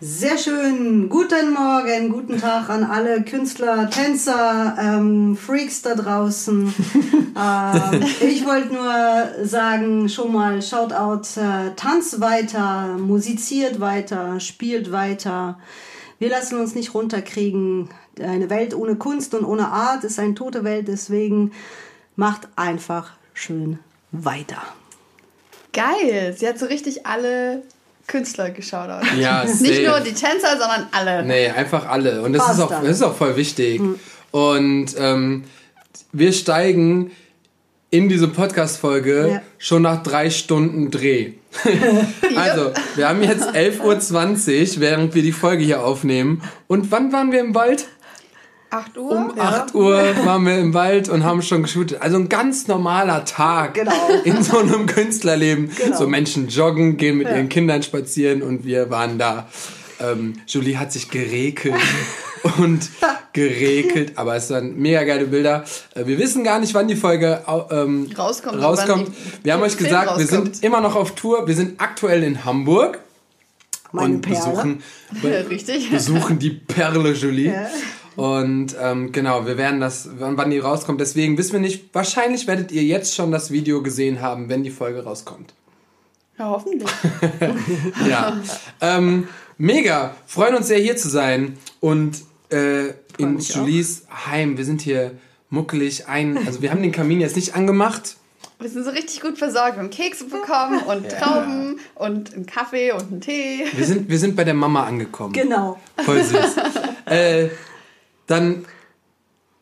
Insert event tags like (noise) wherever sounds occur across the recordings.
Sehr schön. Guten Morgen, guten Tag an alle Künstler, Tänzer, ähm, Freaks da draußen. (laughs) ähm, ich wollte nur sagen, schon mal Shoutout, äh, tanzt weiter, musiziert weiter, spielt weiter. Wir lassen uns nicht runterkriegen. Eine Welt ohne Kunst und ohne Art ist eine tote Welt, deswegen macht einfach schön weiter. Geil. Sie hat so richtig alle Künstler geschaut. Ja, (laughs) Nicht nur die Tänzer, sondern alle. Nee, einfach alle. Und das ist, auch, das ist auch voll wichtig. Mhm. Und ähm, wir steigen in diese Podcast-Folge Ja. schon nach drei Stunden Dreh. (laughs) also, wir haben jetzt 11.20 Uhr, während wir die Folge hier aufnehmen. Und wann waren wir im Wald? 8 Uhr? Um 8 Uhr waren wir im Wald und haben schon geshootet. Also ein ganz normaler Tag Genau. in so einem Künstlerleben. Genau. So Menschen joggen, gehen mit ihren Kindern spazieren und wir waren da. Ähm, Julie hat sich gerekelt (laughs) und gerekelt, aber es waren mega geile Bilder. Äh, Wir wissen gar nicht, wann die Folge ähm, Rauskommt rauskommt. Wir haben euch Film gesagt, wir sind rauskommt. immer noch auf Tour. Wir sind aktuell in Hamburg Meine und Perle. besuchen, (laughs) Ja, besuchen die Perle Julie. Und ähm, genau, wir werden das, wann, wann die rauskommt. Deswegen wissen wir nicht, wahrscheinlich werdet ihr jetzt schon das Video gesehen haben, wenn die Folge rauskommt. Ja, hoffentlich. (laughs) Ja. ähm, mega. Freuen uns sehr hier zu sein. Und äh, in auch. Julies Heim, wir sind hier muckelig ein. Also wir haben den Kamin jetzt nicht angemacht. Wir sind so richtig gut versorgt. Wir haben Kekse bekommen und Trauben und einen Kaffee und einen Tee. Wir sind, wir sind bei der Mama angekommen. Genau. Voll süß. (laughs) äh, dann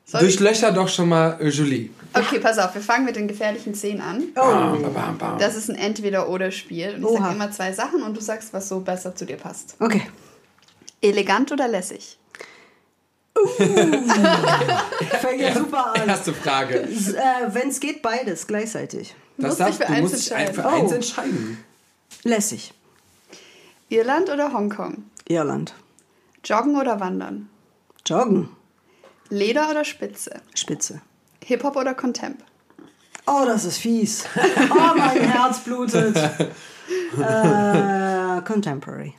Soll ich- durchlöcher doch schon mal äh, Julie. Okay, pass auf, wir fangen mit den gefährlichen Szenen an. Oh. Bam, bam, bam. Das ist ein Entweder-Oder-Spiel. Und ich Oha. sage immer zwei Sachen und du sagst, was so besser zu dir passt. Okay. Elegant oder lässig? (laughs) Fängt (laughs) ja super an. Erste Frage. Äh, Wenn es geht, beides gleichzeitig. Das musst darf, dich für du eins musst dich entscheiden. einfach eins Oh. entscheiden. Lässig. Irland oder Hongkong? Irland. Joggen oder wandern? Joggen. Leder oder Spitze? Spitze. Hip-Hop oder Contemp? Oh, das ist fies. (laughs) Oh, mein Herz blutet. Äh, contemporary.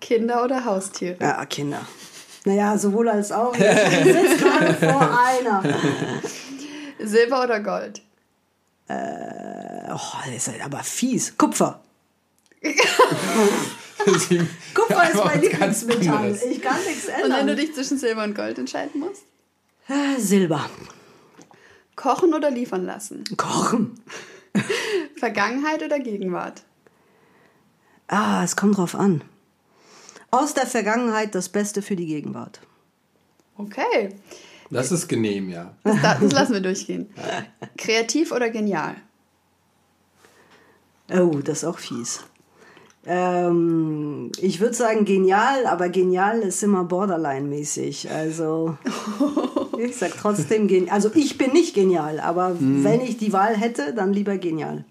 Kinder oder Haustiere? Ja, Kinder. Naja, sowohl als auch. Ich sitze gerade vor einer. Silber oder Gold? Oh, das ist halt aber fies. Kupfer. (laughs) (laughs) Kupfer ist mein Lieblingsmetall. Ich kann nichts Und wenn du ändern. dich zwischen Silber und Gold entscheiden musst? Äh, Silber. Kochen oder liefern lassen? Kochen. (laughs) Vergangenheit oder Gegenwart? Ah, es kommt drauf an. Aus der Vergangenheit das Beste für die Gegenwart. Okay, Das ist genehm, ja. das, da- das lassen wir durchgehen. Kreativ oder genial? Oh, das ist auch fies. Ähm, ich würde sagen genial, aber genial ist immer borderline-mäßig. Also (laughs) ich sag trotzdem genial. Also ich bin nicht genial, aber wenn ich die Wahl hätte, dann lieber genial.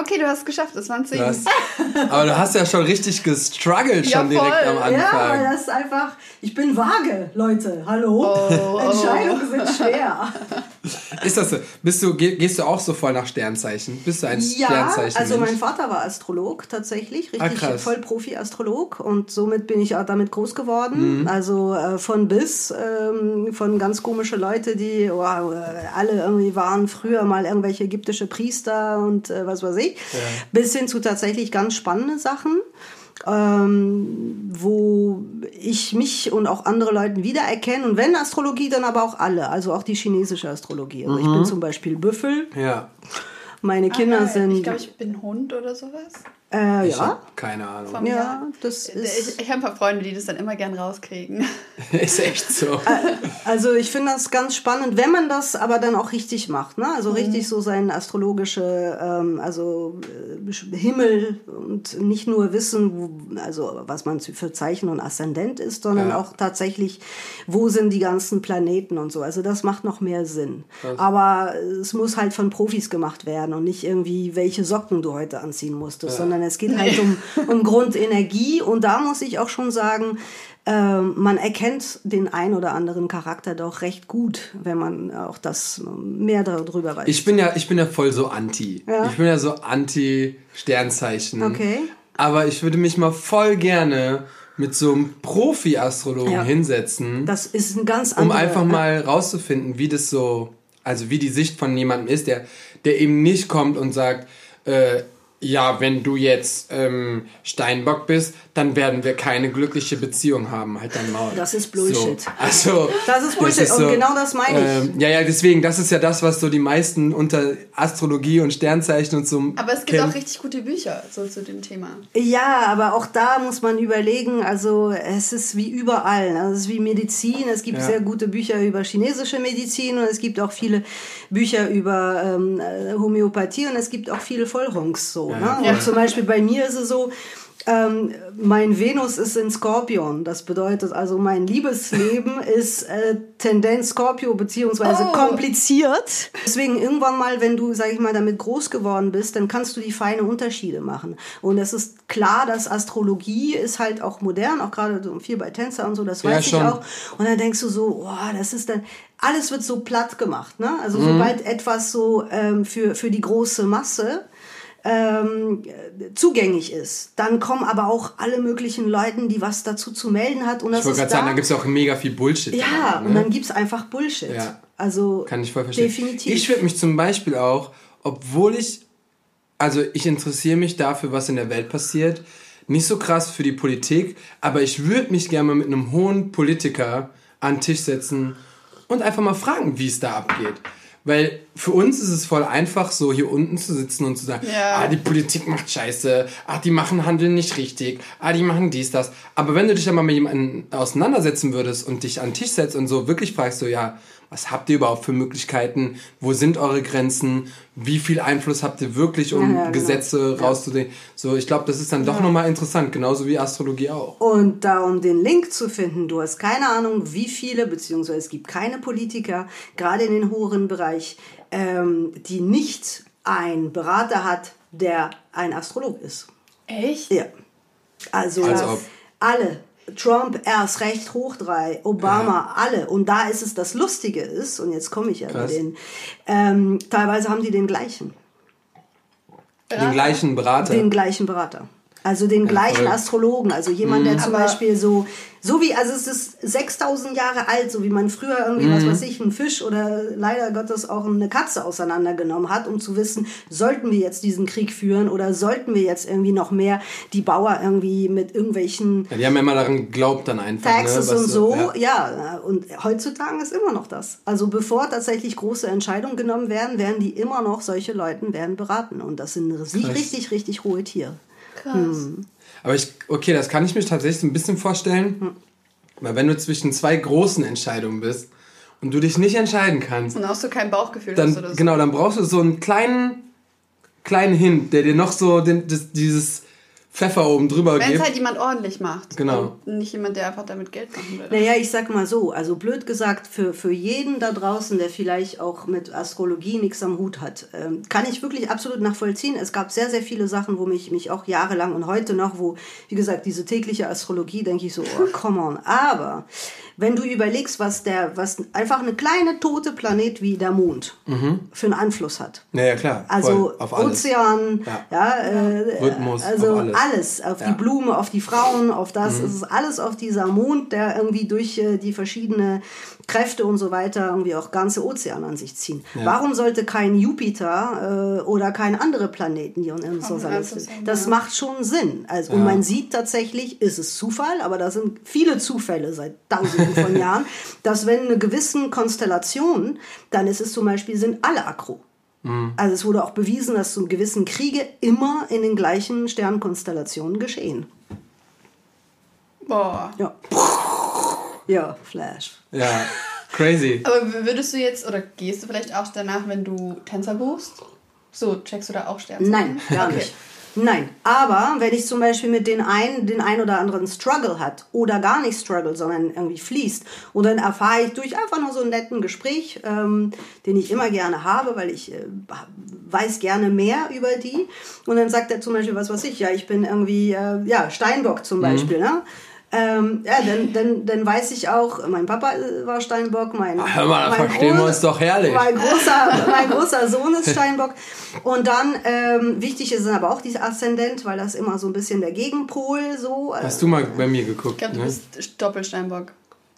Okay, du hast es geschafft, das waren zehn. Du hast, aber du hast ja schon richtig gestruggelt Ja, schon direkt voll. am Ja, weil Anfang. das ist einfach. Ich bin vage, Leute. Hallo. Oh, Entscheidungen sind schwer. ist das so? Bist du, geh- gehst du auch so voll nach Sternzeichen? Bist du ein Ja, Sternzeichen? also mein Vater war Astrolog tatsächlich, Ah, richtig krass. voll Profi-Astrolog und somit bin ich auch damit groß geworden. Mhm. Also äh, von bis, ähm, von ganz komische Leute, die wow, äh, alle irgendwie waren früher mal irgendwelche ägyptische Priester und äh, was weiß ich, bis hin zu tatsächlich ganz spannende Sachen. Ähm, wo ich mich und auch andere Leute wiedererkennen. Und wenn Astrologie, dann aber auch alle. Also auch die chinesische Astrologie. Also ich bin zum Beispiel Büffel. ja. Meine Kinder Ah, sind. Ich glaube, ich bin Hund oder sowas. Äh, Ich ja. hab keine Ahnung. Vom- Ja, das ist. Ich, ich habe ein paar Freunde, die das dann immer gern rauskriegen. (laughs) ist echt so. Also ich finde das ganz spannend, wenn man das aber dann auch richtig macht. Ne? Also richtig so sein astrologische, ähm, also äh, Himmel und nicht nur wissen, wo, also was man für Zeichen und Aszendent ist, sondern Ja. auch tatsächlich, wo sind die ganzen Planeten und so. Also das macht noch mehr Sinn. Aber es muss halt von Profis gemacht werden und nicht irgendwie, welche Socken du heute anziehen musstest, sondern es geht halt um, (laughs) um Grundenergie und da muss ich auch schon sagen, ähm, man erkennt den ein oder anderen Charakter doch recht gut, wenn man auch das ähm, mehr darüber weiß. Ich bin ja, ich bin ja voll so anti. Ja. Ich bin ja so anti Sternzeichen. Okay. Aber ich würde mich mal voll gerne mit so einem Profi-Astrologen Ja. hinsetzen, Das ist ein ganz um anderer. einfach mal rauszufinden, wie das so, also wie die Sicht von jemandem ist, der, der eben nicht kommt und sagt, äh, ja, wenn du jetzt ähm, Steinbock bist, dann werden wir keine glückliche Beziehung haben. Halt dein Maul. Das ist Bullshit. So, also, Das ist Bullshit und genau das meine ich. Ähm, ja, ja, deswegen, das ist ja das, was so die meisten unter Astrologie und Sternzeichen und so Aber es gibt kennen. auch richtig gute Bücher so zu dem Thema. Ja, aber auch da muss man überlegen, also es ist wie überall, ne? es ist wie Medizin, es gibt Ja. sehr gute Bücher über chinesische Medizin und es gibt auch viele Bücher über ähm, äh, Homöopathie und es gibt auch viele Vollhongs so. Ja, ne? ja. Und zum Beispiel bei mir ist es so, ähm, mein Venus ist in Skorpion. Das bedeutet also, mein Liebesleben (laughs) ist äh, Tendenz Skorpio beziehungsweise Oh. kompliziert. Deswegen irgendwann mal, wenn du, sag ich mal, damit groß geworden bist, dann kannst du die feine Unterschiede machen. Und es ist klar, dass Astrologie ist halt auch modern, auch gerade so viel bei Tänzer und so, das Ja, weiß ich schon. auch. Und dann denkst du so, oh, das ist dann, alles wird so platt gemacht. Ne? Also sobald etwas so ähm, für, für die große Masse ähm, äh, zugänglich ist, dann kommen aber auch alle möglichen Leuten, die was dazu zu melden hat. Und das Ich wollte gerade sagen, da, da gibt es auch mega viel Bullshit. ja, und ne? dann gibt's einfach Bullshit. Ja. Also Kann ich voll verstehen. definitiv. Ich würde mich zum Beispiel auch, obwohl ich, also ich interessiere mich dafür, was in der Welt passiert, nicht so krass für die Politik, aber ich würde mich gerne mal mit einem hohen Politiker an den Tisch setzen und einfach mal fragen, wie es da abgeht. Weil für uns ist es voll einfach, so hier unten zu sitzen und zu sagen, Ja. ah, die Politik macht Scheiße, ah, die machen Handeln nicht richtig, ah, die machen dies, das. Aber wenn du dich dann mal mit jemandem auseinandersetzen würdest und dich an den Tisch setzt und so wirklich fragst, so, ja, was habt ihr überhaupt für Möglichkeiten? Wo sind eure Grenzen? Wie viel Einfluss habt ihr wirklich, um Ja, ja, genau. Gesetze rauszudrehen? So, ich glaube, das ist dann doch nochmal interessant, genauso wie Astrologie auch. Und da, um den Link zu finden, du hast keine Ahnung, wie viele, beziehungsweise es gibt keine Politiker, gerade in den hohen Bereich, ähm, die nicht einen Berater hat, der ein Astrolog ist. Echt? Ja. Also Als ob. alle. Trump erst recht hoch drei, Obama alle. Und da ist es das Lustige ist, und jetzt komme ich ja Krass. den, ähm, teilweise haben die den gleichen. Den gleichen Berater. Den gleichen Berater. Also den gleichen verrückt. Astrologen. Also jemand, der zum Aber- Beispiel so, so wie, also es ist 6000 Jahre alt, so wie man früher irgendwie, was weiß ich, einen Fisch oder leider Gottes auch eine Katze auseinandergenommen hat, um zu wissen, sollten wir jetzt diesen Krieg führen oder sollten wir jetzt irgendwie noch mehr die Bauer irgendwie mit irgendwelchen ja, die haben immer daran geglaubt dann einfach. Taxes ne, was und so, Ja. ja. Und heutzutage ist immer noch das. Also bevor tatsächlich große Entscheidungen genommen werden, werden die immer noch solche Leuten werden beraten. Und das sind richtig, richtig, richtig hohe Tiere. Krass. Hm. Aber ich, okay, das kann ich mir tatsächlich ein bisschen vorstellen. Hm. Weil wenn du zwischen zwei großen Entscheidungen bist und du dich nicht entscheiden kannst, Und hast du kein Bauchgefühl dann, hast oder so. genau, dann brauchst du so einen kleinen, kleinen Hint, der dir noch so den, das, dieses Pfeffer oben drüber Wenn es halt jemand ordentlich macht. Genau. Und nicht jemand, der einfach damit Geld machen will. Naja, ich sag mal so, also blöd gesagt, für, für jeden da draußen, der vielleicht auch mit Astrologie nichts am Hut hat, ähm, kann ich wirklich absolut nachvollziehen. Es gab sehr, sehr viele Sachen, wo mich, mich auch jahrelang und heute noch, wo, wie gesagt, diese tägliche Astrologie, denke ich so, oh, (laughs) come on. Aber wenn du überlegst, was der, was einfach eine kleine tote Planet wie der Mond für einen Einfluss hat. Naja, klar. Also voll, auf alles. Ozean, Ja. ja, äh, Rhythmus, also auf alles. Alles, auf Ja. Mhm. die Blume, auf die Frauen, auf das, es ist alles auf dieser Mond, der irgendwie durch äh, die verschiedenen Kräfte und so weiter irgendwie auch ganze Ozeane an sich ziehen. Warum sollte kein Jupiter äh, oder kein andere Planeten hier in unserer Sonne Einfluss sind? Das ja. macht schon Sinn. Also, Und man sieht tatsächlich, ist es Zufall, aber da sind viele Zufälle seit Tausenden von (laughs) Jahren, dass wenn eine gewissen Konstellation, dann ist es zum Beispiel, sind alle aggro. Also es wurde auch bewiesen, dass so gewissen Kriege immer in den gleichen Sternkonstellationen geschehen. Boah. Ja. (laughs) Ja, Flash. Ja, crazy. (laughs) Aber würdest du jetzt, oder gehst du vielleicht auch danach, wenn du Tänzer buchst? So, checkst du da auch Sternzeichen? Nein, gar Okay. nicht. Nein, aber wenn ich zum Beispiel mit den einen, den ein oder anderen Struggle hat oder gar nicht Struggle, sondern irgendwie fließt und dann erfahre ich durch einfach nur so einen netten Gespräch, ähm, den ich immer gerne habe, weil ich äh, weiß gerne mehr über die und dann sagt er zum Beispiel, was weiß ich, ja, ich bin irgendwie, äh, ja, Steinbock zum Beispiel, ne? Ähm, ja, dann, dann, dann weiß ich auch, mein Papa äh, war Steinbock, mein, Hör mal, da mein verstehen wir uns doch herrlich. Mein großer, (laughs) mein großer Sohn ist Steinbock. Und dann, ähm, wichtig ist aber auch dieser Aszendent, weil das immer so ein bisschen der Gegenpol so. äh, Hast du mal bei mir geguckt? Ich glaube, du ne? bist Doppelsteinbock.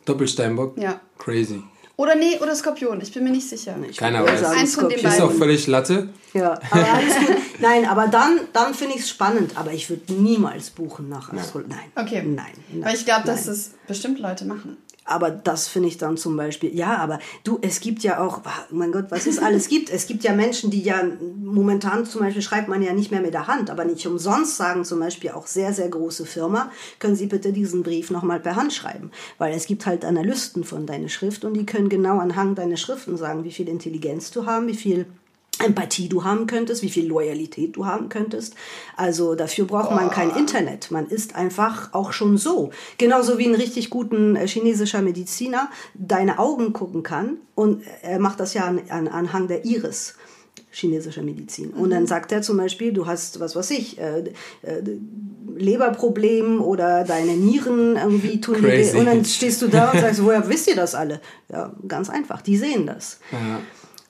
Doppelsteinbock? Ja. Crazy. Oder nee, oder Skorpion. Ich bin mir nicht sicher. Keiner würde weiß. sagen Eins von den. Ist auch völlig Latte. Ja, (laughs) aber. Nein, aber dann, dann finde ich es spannend. Aber ich würde niemals buchen nach Astrologie. Nein. Okay. Nein. nein Weil ich glaube, dass das bestimmt Leute machen. Aber das finde ich dann zum Beispiel, ja, aber du, es gibt ja auch, mein Gott, was es alles gibt. Es gibt ja Menschen, die ja momentan zum Beispiel schreibt man ja nicht mehr mit der Hand, aber nicht umsonst sagen zum Beispiel auch sehr, sehr große Firma, können Sie bitte diesen Brief nochmal per Hand schreiben. Weil es gibt halt Analysten von deiner Schrift und die können genau anhand deiner Schriften sagen, wie viel Intelligenz du haben, wie viel Empathie du haben könntest, wie viel Loyalität du haben könntest. Also dafür braucht man kein Internet. Man ist einfach auch schon so. Genauso wie ein richtig guten äh, chinesischer Mediziner deine Augen gucken kann und er macht das ja an, an, anhand der Iris chinesischer Medizin. Und dann sagt er zum Beispiel, du hast, was weiß ich, äh, äh, Leberproblem oder deine Nieren irgendwie tun Crazy. und dann stehst du da und sagst, woher wisst ihr das alle? Ja, ganz einfach, die sehen das. Ja.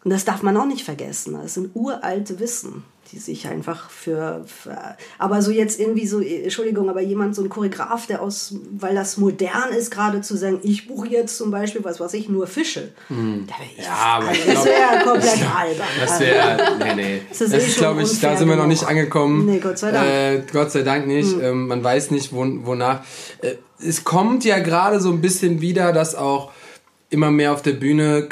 Und das darf man auch nicht vergessen. Das sind uralte Wissen, die sich einfach für, für aber so jetzt irgendwie so, Entschuldigung, aber jemand, so ein Choreograf, der aus, weil das modern ist, gerade zu sagen, ich buche jetzt zum Beispiel, was weiß ich, nur Fische. Da wär ich, Hm. Ja, aber also, das wäre komplett albern. Das wäre, (laughs) nee, nee. Das ist ist, eh schon glaube ich, da sind wir noch nicht angekommen. Nee, Gott sei Dank. Hm. Äh, Gott sei Dank nicht. Ähm, man weiß nicht, wo, wonach. Äh, es kommt ja gerade so ein bisschen wieder, dass auch immer mehr auf der Bühne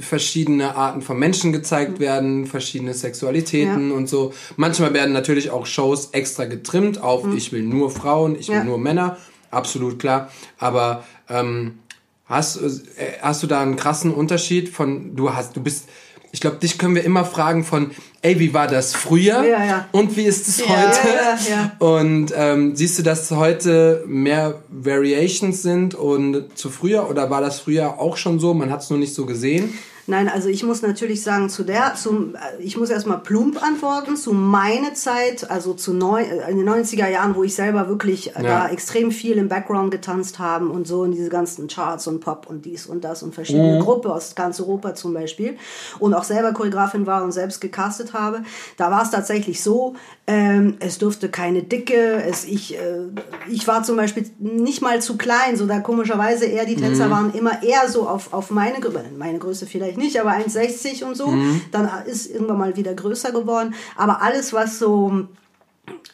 verschiedene Arten von Menschen gezeigt Hm. werden, verschiedene Sexualitäten und so. Manchmal werden natürlich auch Shows extra getrimmt auf ich will nur Frauen, ich will. Ja. nur Männer, absolut klar. Aber ähm, hast, äh, hast du da einen krassen Unterschied von, du hast, du bist, ich glaube, dich können wir immer fragen von, ey, wie war das früher Ja, ja. und wie ist es Ja. heute? Ja, ja, Und ähm, siehst du, dass heute mehr Variations sind und zu früher oder war das früher auch schon so? Man hat es nur nicht so gesehen. Nein, also ich muss natürlich sagen, zu der, zum, äh, ich muss erstmal plump antworten, zu meiner Zeit, also zu neu, äh, in den 90er Jahren, wo ich selber wirklich äh, da Ja. extrem viel im Background getanzt haben und so in diese ganzen Charts und Pop und dies und das und verschiedene Gruppen aus ganz Europa zum Beispiel und auch selber Choreografin war und selbst gecastet habe, da war es tatsächlich so, ähm, es durfte keine Dicke, es, ich, äh, ich war zum Beispiel nicht mal zu klein, so da komischerweise eher die Tänzer waren immer eher so auf, auf meine Größe, meine Größe vielleicht nicht, aber 1,60 und so, dann ist irgendwann mal wieder größer geworden, aber alles was so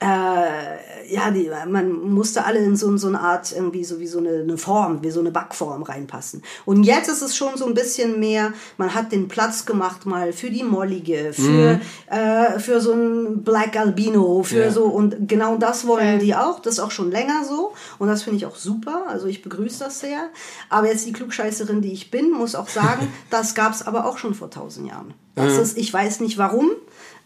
äh, ja, die, man musste alle in so, so eine Art, irgendwie so wie so eine, eine Form, wie so eine Backform reinpassen. Und jetzt ist es schon so ein bisschen mehr, man hat den Platz gemacht mal für die Mollige, für, äh, für so ein Black Albino, für Ja. so, und genau das wollen Okay. die auch, das ist auch schon länger so. Und das finde ich auch super, also ich begrüße das sehr. Aber jetzt die Klugscheißerin, die ich bin, muss auch sagen, (laughs) das gab es aber auch schon vor tausend Jahren. Das ist, ich weiß nicht warum,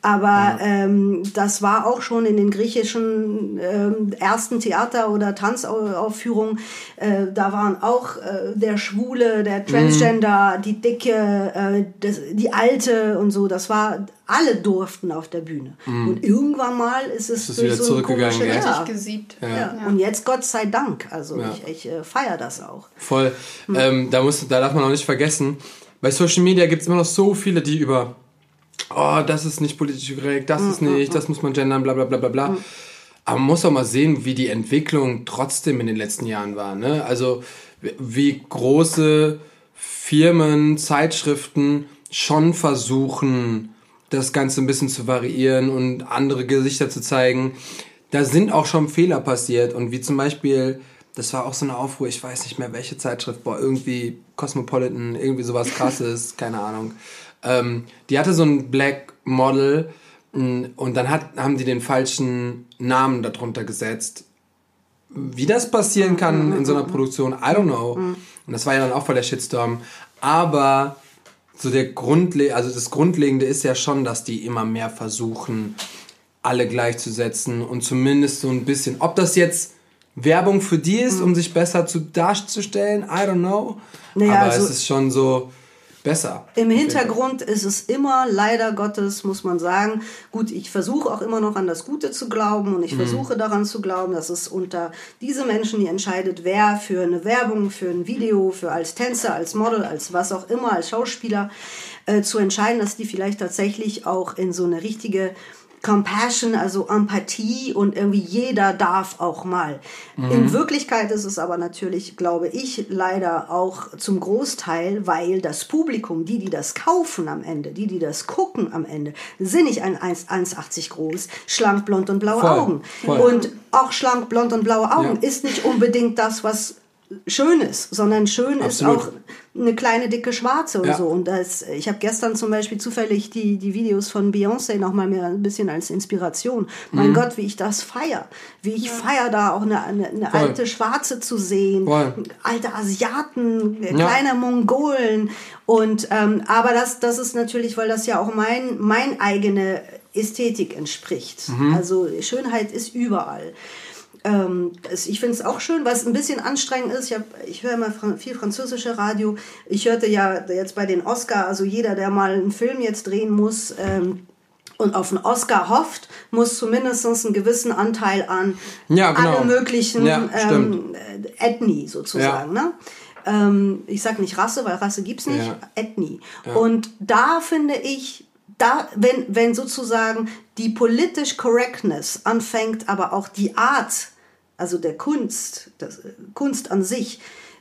aber ähm, das war auch schon in den griechischen ähm, ersten Theater- oder Tanzaufführungen. Äh, da waren auch äh, der Schwule, der Transgender, die Dicke, äh, das, die Alte und so. Das war, alle durften auf der Bühne. Und irgendwann mal ist es Ist es durch wieder so zurückgegangen, komische, ja, Richtig gesiebt. ja. Und jetzt Gott sei Dank. Also Ja. ich, ich äh, feiere das auch. Voll. Ähm, da, muss, da darf man auch nicht vergessen, bei Social Media gibt es immer noch so viele, die über, oh, das ist nicht politisch korrekt, das ist nicht, das muss man gendern, bla bla bla bla bla. Aber man muss auch mal sehen, wie die Entwicklung trotzdem in den letzten Jahren war. Ne? Also wie- wie große Firmen, Zeitschriften schon versuchen, das Ganze ein bisschen zu variieren und andere Gesichter zu zeigen. Da sind auch schon Fehler passiert und wie zum Beispiel, das war auch so eine Aufruhr, ich weiß nicht mehr welche Zeitschrift, boah, irgendwie Cosmopolitan, irgendwie sowas krasses, (laughs) keine Ahnung. Ähm, die hatte so ein Black Model mh, und dann hat, haben die den falschen Namen darunter gesetzt. Wie das passieren kann in so einer Produktion, I don't know. Und das war ja dann auch voll der Shitstorm. Aber so der Grundle also das Grundlegende ist ja schon, dass die immer mehr versuchen, alle gleichzusetzen und zumindest so ein bisschen, ob das jetzt Werbung für die ist, um sich besser zu darzustellen, I don't know. Naja, Aber also- es ist schon so, besser. Im Hintergrund ist es immer, leider Gottes, muss man sagen, gut, ich versuche auch immer noch an das Gute zu glauben und ich Mhm. versuche daran zu glauben, dass es unter diese Menschen, die entscheidet, wer für eine Werbung, für ein Video, für als Tänzer, als Model, als was auch immer, als Schauspieler, äh, zu entscheiden, dass die vielleicht tatsächlich auch in so eine richtige Compassion, also Empathie und irgendwie jeder darf auch mal. In Wirklichkeit ist es aber natürlich, glaube ich, leider auch zum Großteil, weil das Publikum, die, die das kaufen am Ende, die, die das gucken am Ende, sind nicht ein 1 1,80 groß, schlank, blond und blaue Voll, Augen. voll. Und auch schlank, blond und blaue Augen Ja. ist nicht unbedingt das, was schön ist, sondern schön Absolut. ist auch eine kleine dicke Schwarze und Ja. so. Und das, ich habe gestern zum Beispiel zufällig die, die Videos von Beyoncé noch mal mehr ein bisschen als Inspiration. Mein Mhm. Gott, wie ich das feier. Wie ich feier da auch eine, eine, eine alte Schwarze zu sehen. Voll. Alte Asiaten, äh, Ja. kleine Mongolen. Und ähm, aber das, das ist natürlich, weil das ja auch mein, mein eigene Ästhetik entspricht. Mhm. Also Schönheit ist überall. Ähm, ich finde es auch schön, was ein bisschen anstrengend ist. Ich, hab, ich höre immer fran viel französische Radio. Ich hörte ja jetzt bei den Oscar, also jeder, der mal einen Film jetzt drehen muss ähm, und auf einen Oscar hofft, muss zumindest einen gewissen Anteil an Ja, genau. alle möglichen Ja, ähm, äh, Ethnie sozusagen. Ne? Ähm, ich sage nicht Rasse, weil Rasse gibt's nicht. Ja. Ethnie. Und da finde ich, da, wenn, wenn sozusagen die politisch Correctness anfängt, aber auch die Art, also der Kunst, das, äh, Kunst an sich,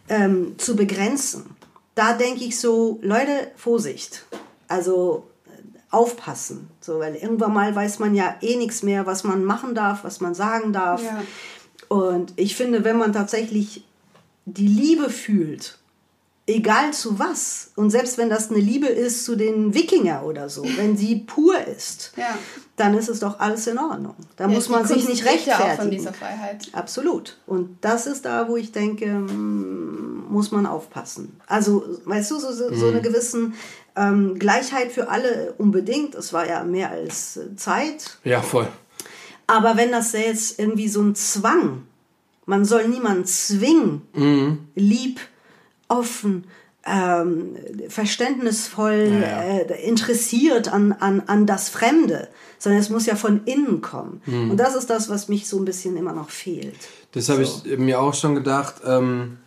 ähm, zu begrenzen, da denke ich so, Leute, Vorsicht. Also äh, aufpassen. So, weil irgendwann mal weiß man ja eh nichts mehr, was man machen darf, was man sagen darf. Ja. Und ich finde, wenn man tatsächlich die Liebe fühlt, egal zu was, und selbst wenn das eine Liebe ist zu den Wikinger oder so, wenn sie pur ist, Ja. dann ist es doch alles in Ordnung. Da Ja, muss man sich nicht ja auch von rechtfertigen. dieser Freiheit. Absolut. Und das ist da, wo ich denke, mm, muss man aufpassen. Also, weißt du, so, so, so eine gewissen ähm, Gleichheit für alle unbedingt. Es war ja mehr als äh, Zeit. Ja, voll. Aber wenn das jetzt irgendwie so ein Zwang, man soll niemanden zwingen, lieb, offen, ähm, verständnisvoll, Ja, ja. Äh, interessiert an, an, an das Fremde, sondern es muss ja von innen kommen. Und das ist das, was mich so ein bisschen immer noch fehlt. Das habe ich mir auch schon gedacht. Ähm,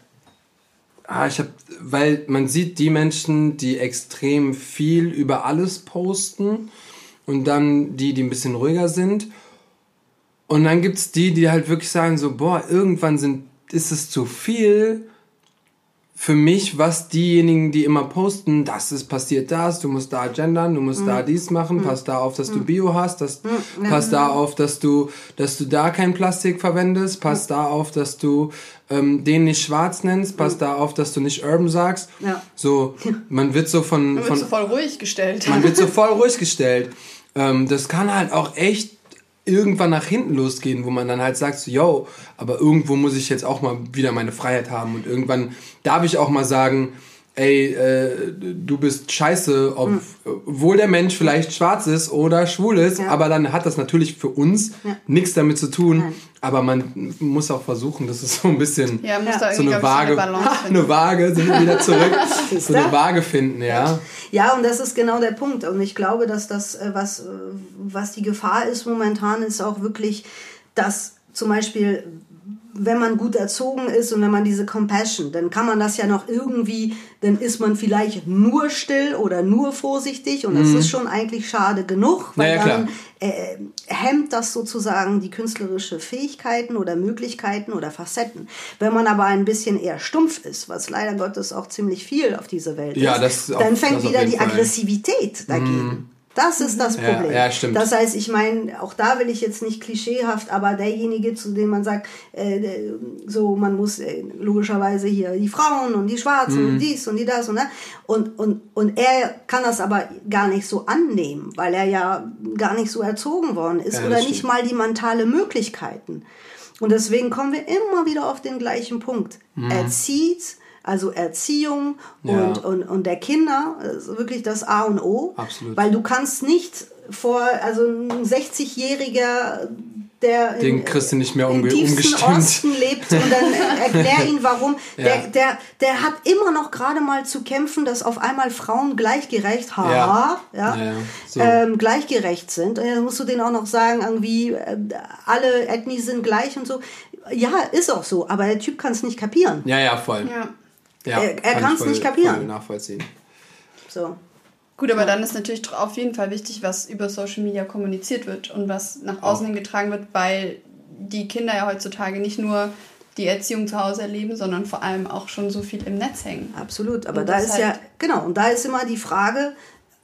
ah, ich hab, weil man sieht die Menschen, die extrem viel über alles posten und dann die, die ein bisschen ruhiger sind. Und dann gibt es die, die halt wirklich sagen so, boah, irgendwann sind, ist es zu viel für mich, was diejenigen, die immer posten, das ist passiert das, du musst da gendern, du musst da dies machen, pass da auf, dass du Bio hast, das, pass da auf, dass du, dass du da kein Plastik verwendest, pass da auf, dass du ähm, den nicht schwarz nennst, pass da auf, dass du nicht urban sagst. Ja. So, (laughs) man wird so von, Man von wird so voll ruhig gestellt. man wird so voll ruhig gestellt. Ähm, das kann halt auch echt irgendwann nach hinten losgehen, wo man dann halt sagt, so, yo, aber irgendwo muss ich jetzt auch mal wieder meine Freiheit haben. Und irgendwann darf ich auch mal sagen, ey, äh, du bist scheiße, ob, obwohl der Mensch vielleicht schwarz ist oder schwul ist, Ja. aber dann hat das natürlich für uns Ja. nichts damit zu tun, Nein. aber man muss auch versuchen, das ist so ein bisschen Ja, muss Ja. da so eine Waage, (laughs) eine Waage, sind wir wieder zurück, (laughs) so eine? Waage finden, ja. Ja, und das ist genau der Punkt. Und ich glaube, dass das, äh, was, äh, was die Gefahr ist momentan, ist auch wirklich, dass zum Beispiel, wenn man gut erzogen ist und wenn man diese Compassion, dann kann man das ja noch irgendwie, dann ist man vielleicht nur still oder nur vorsichtig und das ist schon eigentlich schade genug, weil Mhm. Ja, ja, dann äh, hemmt das sozusagen die künstlerische Fähigkeiten oder Möglichkeiten oder Facetten. Wenn man aber ein bisschen eher stumpf ist, was leider Gottes auch ziemlich viel auf dieser Welt Ja, ist, dann fängt wieder die Fall. Aggressivität dagegen. Das ist das Ja, Problem. ja, stimmt. Das heißt, ich meine, auch da will ich jetzt nicht klischeehaft, aber derjenige, zu dem man sagt, äh, so man muss äh, logischerweise hier die Frauen und die Schwarzen Mhm. und dies und die das und das. Und, und, und er kann das aber gar nicht so annehmen, weil er ja gar nicht so erzogen worden ist Ja, oder nicht stimmt. mal die mentale Möglichkeiten. Und deswegen kommen wir immer wieder auf den gleichen Punkt. Erzieht, also Erziehung Mhm. Ja. und, und, und der Kinder ist wirklich das A und O. Absolut. Weil du kannst nicht vor, also ein 60-Jähriger der Den in, kriegst du nicht mehr im umge- tiefsten umgestimmt. Osten lebt und dann (laughs) erklär ihn warum. Ja. Der, der, der hat immer noch gerade mal zu kämpfen, dass auf einmal Frauen gleichgerecht, haha, Ja. ja, Ja, ja. So. Ähm, gleichgerecht sind. Und dann musst du denen auch noch sagen, irgendwie äh, alle Ethnie sind gleich und so. Ja, ist auch so, aber der Typ kann es nicht kapieren. Ja, ja, voll. Ja. Ja, Er- er kann voll- nicht kapieren. voll nachvollziehen. So. Gut, aber dann ist natürlich auf jeden Fall wichtig, was über Social Media kommuniziert wird und was nach außen hin getragen wird, weil die Kinder ja heutzutage nicht nur die Erziehung zu Hause erleben, sondern vor allem auch schon so viel im Netz hängen. Absolut, aber Und da ist halt- ja, genau, und da ist immer die Frage,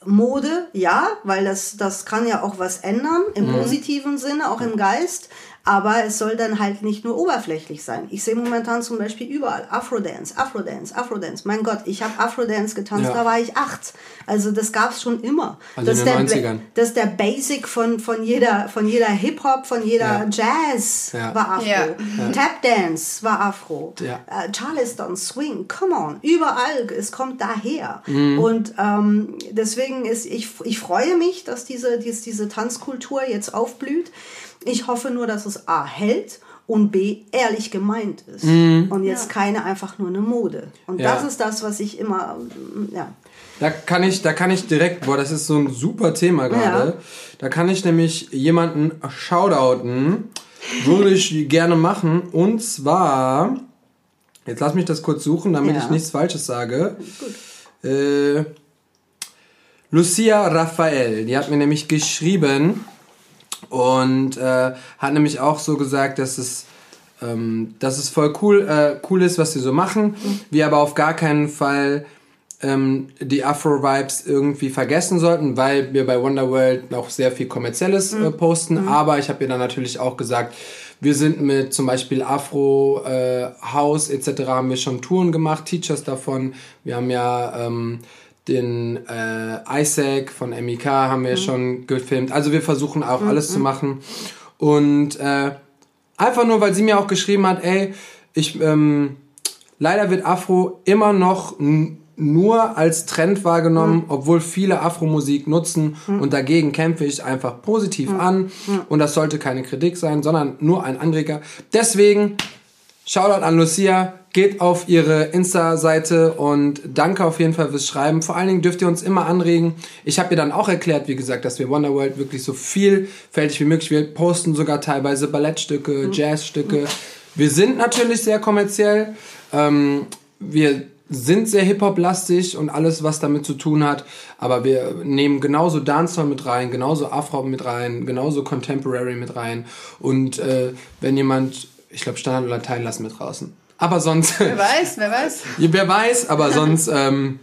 Mode, ja, weil das, das kann ja auch was ändern, im positiven Sinne, auch im Geist, aber es soll dann halt nicht nur oberflächlich sein. Ich sehe momentan zum Beispiel überall Afrodance, Afrodance, Afrodance. Mein Gott, ich habe Afrodance getanzt, Ja. da war ich acht. Also das gab es schon immer. Also das, in ist den der, 90ern. das ist der Basic von, von jeder, von jeder Hip-Hop, von jeder Ja. Jazz Ja. war Afro. Ja. Tap-Dance war Afro. Ja. Äh, Charleston, Swing, come on, überall, es kommt daher. Mhm. Und ähm, deswegen ist, ich, ich freue mich, dass diese, dies, diese Tanzkultur jetzt aufblüht. Ich hoffe nur, dass es A hält und B ehrlich gemeint ist. Und jetzt keine einfach nur eine Mode. Und Mhm. Ja. das ist das, was ich immer, ähm, ja. Da kann ich, da kann ich direkt, boah, das ist so ein super Thema gerade. Da kann ich nämlich jemanden shoutouten, würde ich (laughs) gerne machen. Und zwar, jetzt lass mich das kurz suchen, damit Ja. ich nichts Falsches sage. Äh, Lucia Raphael, die hat mir nämlich geschrieben und äh, hat nämlich auch so gesagt, dass es ähm, dass es voll cool, äh, cool ist, was sie so machen, wir aber auf gar keinen Fall ähm, die Afro-Vibes irgendwie vergessen sollten, weil wir bei Wonderworld noch sehr viel kommerzielles äh, posten, aber ich habe ihr dann natürlich auch gesagt, wir sind mit zum Beispiel Afro äh, House etc. haben wir schon Touren gemacht, Teachers davon, wir haben ja ähm, den äh, Isaac von MIK haben wir schon gefilmt, also wir versuchen auch alles zu machen. Und äh, Einfach nur, weil sie mir auch geschrieben hat, ey, ich, ähm, leider wird Afro immer noch nur als Trend wahrgenommen, obwohl viele Afro-Musik nutzen. Und dagegen kämpfe ich einfach positiv an. Und das sollte keine Kritik sein, sondern nur ein Anreger. Deswegen, Shoutout an Lucia, geht auf ihre Insta-Seite und danke auf jeden Fall fürs Schreiben. Vor allen Dingen dürft ihr uns immer anregen. Ich habe ihr dann auch erklärt, wie gesagt, dass wir Wonderworld wirklich so vielfältig wie möglich, wir posten sogar teilweise Ballettstücke, Jazzstücke. Wir sind natürlich sehr kommerziell. Ähm, wir sind sehr Hip-Hop-lastig und alles, was damit zu tun hat. Aber wir nehmen genauso Dancehall mit rein, genauso Afro mit rein, genauso Contemporary mit rein. Und äh, wenn jemand, ich glaube Standard und Latein lassen wir draußen. Aber sonst, Wer weiß, wer weiß. (laughs) wer weiß, aber sonst, ähm,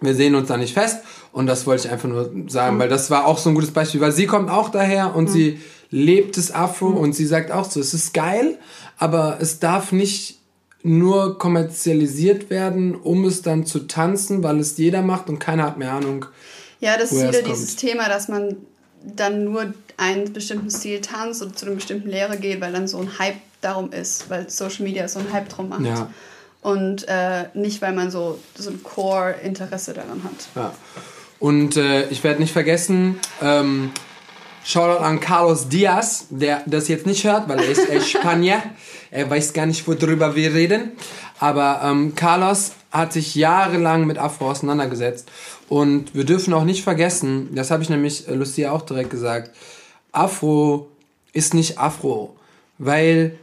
wir sehen uns da nicht fest. Und das wollte ich einfach nur sagen, weil das war auch so ein gutes Beispiel, weil sie kommt auch daher und sie lebt das Afro und sie sagt auch so, es ist geil, aber es darf nicht nur kommerzialisiert werden, um es dann zu tanzen, weil es jeder macht und keiner hat mehr Ahnung. Ja, das ist wieder dieses Thema, dass man dann nur einen bestimmten Stil tanzt oder zu einer bestimmten Lehre geht, weil dann so ein Hype darum ist, weil Social Media so einen Hype drum macht. Ja. Und äh, nicht, weil man so, so ein Core-Interesse daran hat. Ja. Und äh, ich werde nicht vergessen, ähm, Shoutout an Carlos Diaz, der das jetzt nicht hört, weil er ist äh, (laughs) Spanier. Er weiß gar nicht, worüber wir reden. Aber ähm, Carlos hat sich jahrelang mit Afro auseinandergesetzt. Und wir dürfen auch nicht vergessen, das habe ich nämlich äh, Lucia auch direkt gesagt, Afro ist nicht Afro. Weil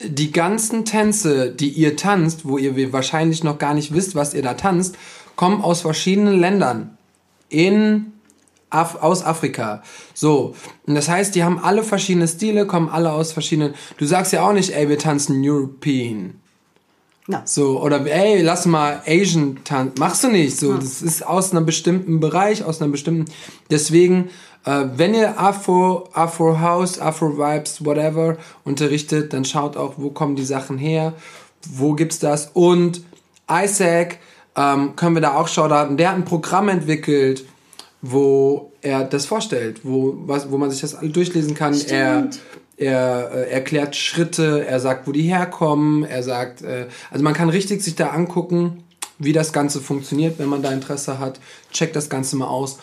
die ganzen Tänze, die ihr tanzt, wo ihr wahrscheinlich noch gar nicht wisst, was ihr da tanzt, kommen aus verschiedenen Ländern in Af aus Afrika. So, und das heißt, die haben alle verschiedene Stile, kommen alle aus verschiedenen. Du sagst ja auch nicht, ey, wir tanzen European. Ja. So, oder ey, lass mal Asian tanzen. Machst du nicht. So, das ist aus einem bestimmten Bereich, aus einem bestimmten. Deswegen, äh, wenn ihr Afro, Afro House, Afro Vibes, whatever unterrichtet, dann schaut auch, wo kommen die Sachen her, wo gibt's das. Und Isaac, ähm, können wir da auch shoutouten, der hat ein Programm entwickelt, wo er das vorstellt, wo, was, wo man sich das alle durchlesen kann. Er, er äh, erklärt Schritte, er sagt, wo die herkommen, er sagt, äh, also man kann richtig sich da angucken, wie das Ganze funktioniert, wenn man da Interesse hat. Checkt das Ganze mal aus.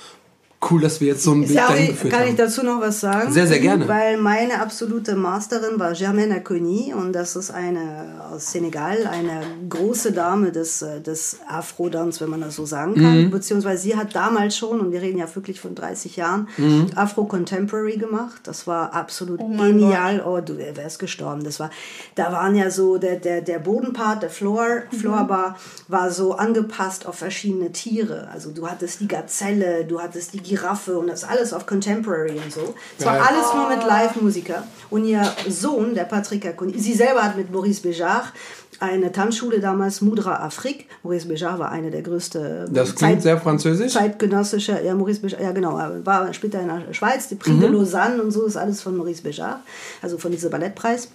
Cool, dass wir jetzt so ein Bild dahin geführt Kann haben. ich dazu noch was sagen? Sehr, sehr gerne. Weil meine absolute Masterin war Germaine Aconi und das ist eine aus Senegal, eine große Dame des, äh, des Afro-Dance, wenn man das so sagen kann. Mhm. Beziehungsweise sie hat damals schon, und wir reden ja wirklich von 30 Jahren, Mhm. Afro-Contemporary gemacht. Das war absolut mein genial. Oh, du wärst gestorben. Das war, da waren ja so, der, der, der Bodenpart, der Floor, Floor Bar, war so angepasst auf verschiedene Tiere. Also du hattest die Gazelle, du hattest die Giraffe und das alles auf Contemporary und so. Es war alles nur mit Live-Musiker. Und ihr Sohn, der Patrick Aconi, sie selber hat mit Maurice Béjart eine Tanzschule damals, Moudra Afrique. Maurice Béjart war eine der größten Das klingt sehr französisch. zeitgenössische, ja, Maurice Béjart, ja genau, er war später in der Schweiz, die Prix de Mhm. Lausanne und so ist alles von Maurice Béjart, also von diesem Ballettpreis.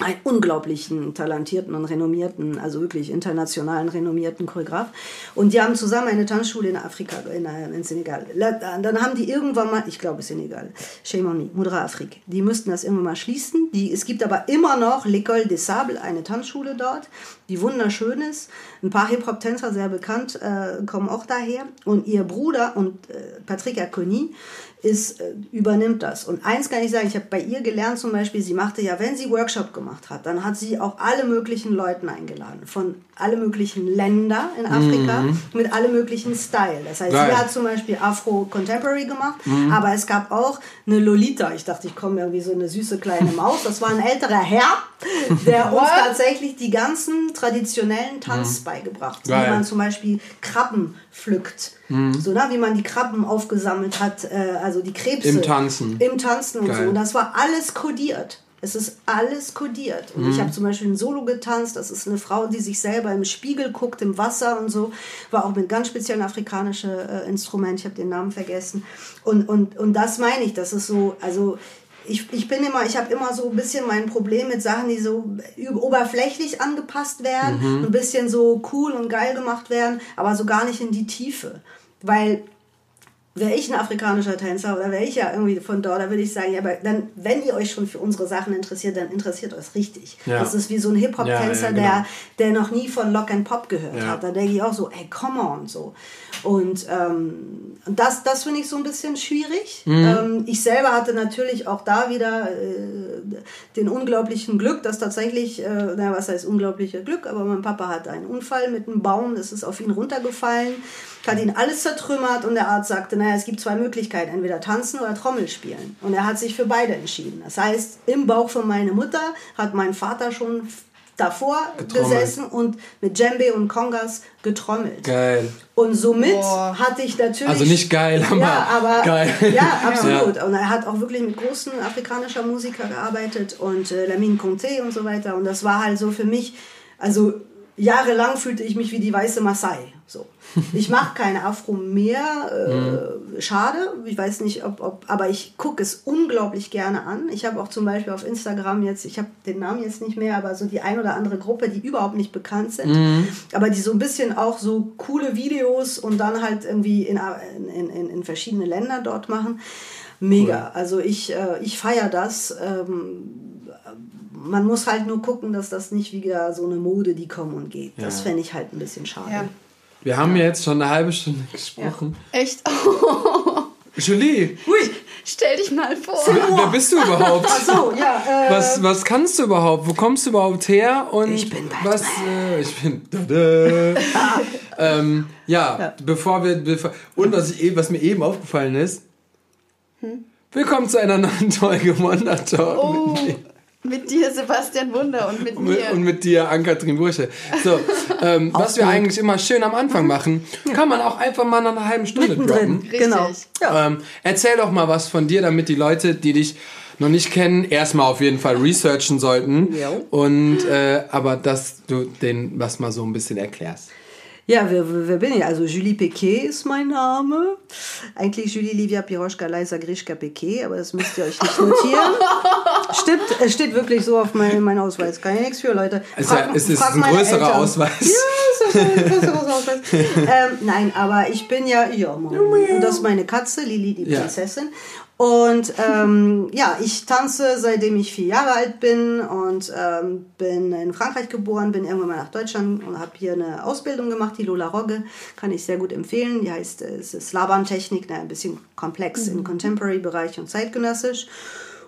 Einen unglaublichen, talentierten und renommierten, also wirklich internationalen renommierten Choreograf. Und die haben zusammen eine Tanzschule in Afrika, in, äh, in Senegal. Dann haben die irgendwann mal, ich glaube Senegal, Shame on me, Moudra Afrique. Die müssten das irgendwann mal schließen. Die, es gibt aber immer noch L'École des Sables, eine Tanzschule dort, die wunderschön ist. Ein paar Hip-Hop-Tänzer, sehr bekannt, äh, kommen auch daher. Und ihr Bruder und äh, Patrick Aconi ist, äh, übernimmt das. Und eins kann ich sagen, ich habe bei ihr gelernt zum Beispiel, sie machte ja, wenn sie Workshop gemacht hat, dann hat sie auch alle möglichen Leuten eingeladen, von alle möglichen Länder in Afrika, mit alle möglichen Style. Das heißt, Geil. sie hat zum Beispiel Afro-Contemporary gemacht, aber es gab auch eine Lolita. Ich dachte, ich komme irgendwie so eine süße kleine Maus. Das war ein älterer Herr, der (laughs) uns tatsächlich die ganzen traditionellen Tanz beigebracht hat. Wie man zum Beispiel Krabben pflückt. So, na, wie man die Krabben aufgesammelt hat, äh, also die Krebse. Im Tanzen. Im Tanzen und Geil. so. Und das war alles kodiert. Es ist alles kodiert. Und Mhm. ich habe zum Beispiel ein Solo getanzt. Das ist eine Frau, die sich selber im Spiegel guckt, im Wasser und so. War auch mit ganz speziellen afrikanischen äh, Instrument. Ich habe den Namen vergessen. Und, und, und das meine ich. Das ist so, also ich, ich bin immer, ich habe immer so ein bisschen mein Problem mit Sachen, die so oberflächlich angepasst werden, Mhm. ein bisschen so cool und geil gemacht werden, aber so gar nicht in die Tiefe. Weil wäre ich ein afrikanischer Tänzer oder wäre ich ja irgendwie von dort, da würde ich sagen, ja, aber dann, wenn ihr euch schon für unsere Sachen interessiert, dann interessiert euch richtig. Ja. Das ist wie so ein Hip-Hop-Tänzer, Ja, ja, genau. der, der noch nie von Lock and Pop gehört hat. Da denke ich auch so, ey, come on, so. Und ähm, das, das finde ich so ein bisschen schwierig. Mhm. Ähm, ich selber hatte natürlich auch da wieder äh, den unglaublichen Glück, dass tatsächlich, äh, na, was heißt unglaublicher Glück, aber mein Papa hatte einen Unfall mit einem Baum, es ist auf ihn runtergefallen, hat ihn alles zertrümmert und der Arzt sagte, naja, es gibt zwei Möglichkeiten, entweder tanzen oder Trommel spielen. Und er hat sich für beide entschieden. Das heißt, im Bauch von meiner Mutter hat mein Vater schon davor Getrommelt. gesessen und mit Djembe und Kongas getrommelt. Geil. Und somit Boah. hatte ich natürlich. Also nicht geil, aber ja, aber geil. (laughs) Ja, absolut. Und er hat auch wirklich mit großen afrikanischer Musiker gearbeitet und äh, Lamine Conté und so weiter. Und das war halt so für mich, also jahrelang fühlte ich mich wie die weiße Maasai. Ich mache keine Afro mehr. Äh, Schade. Ich weiß nicht, ob, ob aber ich gucke es unglaublich gerne an. Ich habe auch zum Beispiel auf Instagram jetzt, ich habe den Namen jetzt nicht mehr, aber so die ein oder andere Gruppe, die überhaupt nicht bekannt sind, aber die so ein bisschen auch so coole Videos und dann halt irgendwie in, in, in, in verschiedene Länder dort machen. Mega. Also ich, äh, ich feiere das. Ähm, man muss halt nur gucken, dass das nicht wieder so eine Mode, die kommt und geht. Das fände ich halt ein bisschen schade. Ja. Wir haben jetzt schon eine halbe Stunde gesprochen. Echt? (laughs) Julie, Stell dich mal vor. wer, bist du überhaupt? Ach so, ja. Äh, Was, was kannst du überhaupt? Wo kommst du überhaupt her? Und Ich bin Batman. was? Äh, ich bin. Tada. (laughs) ähm, ja, bevor wir. Bevor, und was, ich, eben- was mir eben aufgefallen ist. Willkommen zu einer neuen Folge Wonder Talk Oh, mit, dir Sebastian Wunder und mit mit, mir. und mit dir, Ann-Kathrin Bursche. So, ähm, was wir eigentlich immer schön am Anfang machen, kann man auch einfach mal nach einer halben Stunde droppen. Richtig. Genau. Ja. Ähm, erzähl doch mal was von dir, damit die Leute, die dich noch nicht kennen, erstmal auf jeden Fall researchen sollten. Ja. Und äh, aber dass du denen was mal so ein bisschen erklärst. Ja, wer, wer bin ich? Also Julie Piquet ist mein Name. Eigentlich Julie Livia Piroschka Leisa Grischka Piquet, aber das müsst ihr euch nicht notieren. (laughs) Stimmt, es steht wirklich so auf meinem mein Ausweis. Kann ja nichts für, Leute. Es ist ja- es ist ein größerer Eltern. Ausweis. Ja, es ist ein größerer Ausweis. (laughs) ähm, nein, aber ich bin ja, ja, Mann. und das ist meine Katze, Lili, die Ja. Prinzessin. Und ähm, ja, ich tanze seitdem ich vier Jahre alt bin und ähm, bin in Frankreich geboren, bin irgendwann mal nach Deutschland und habe hier eine Ausbildung gemacht, die Lola Rogge, kann ich sehr gut empfehlen. Die heißt äh, es ist Laban-Technik, ne, ein bisschen komplex im Contemporary-Bereich und zeitgenössisch.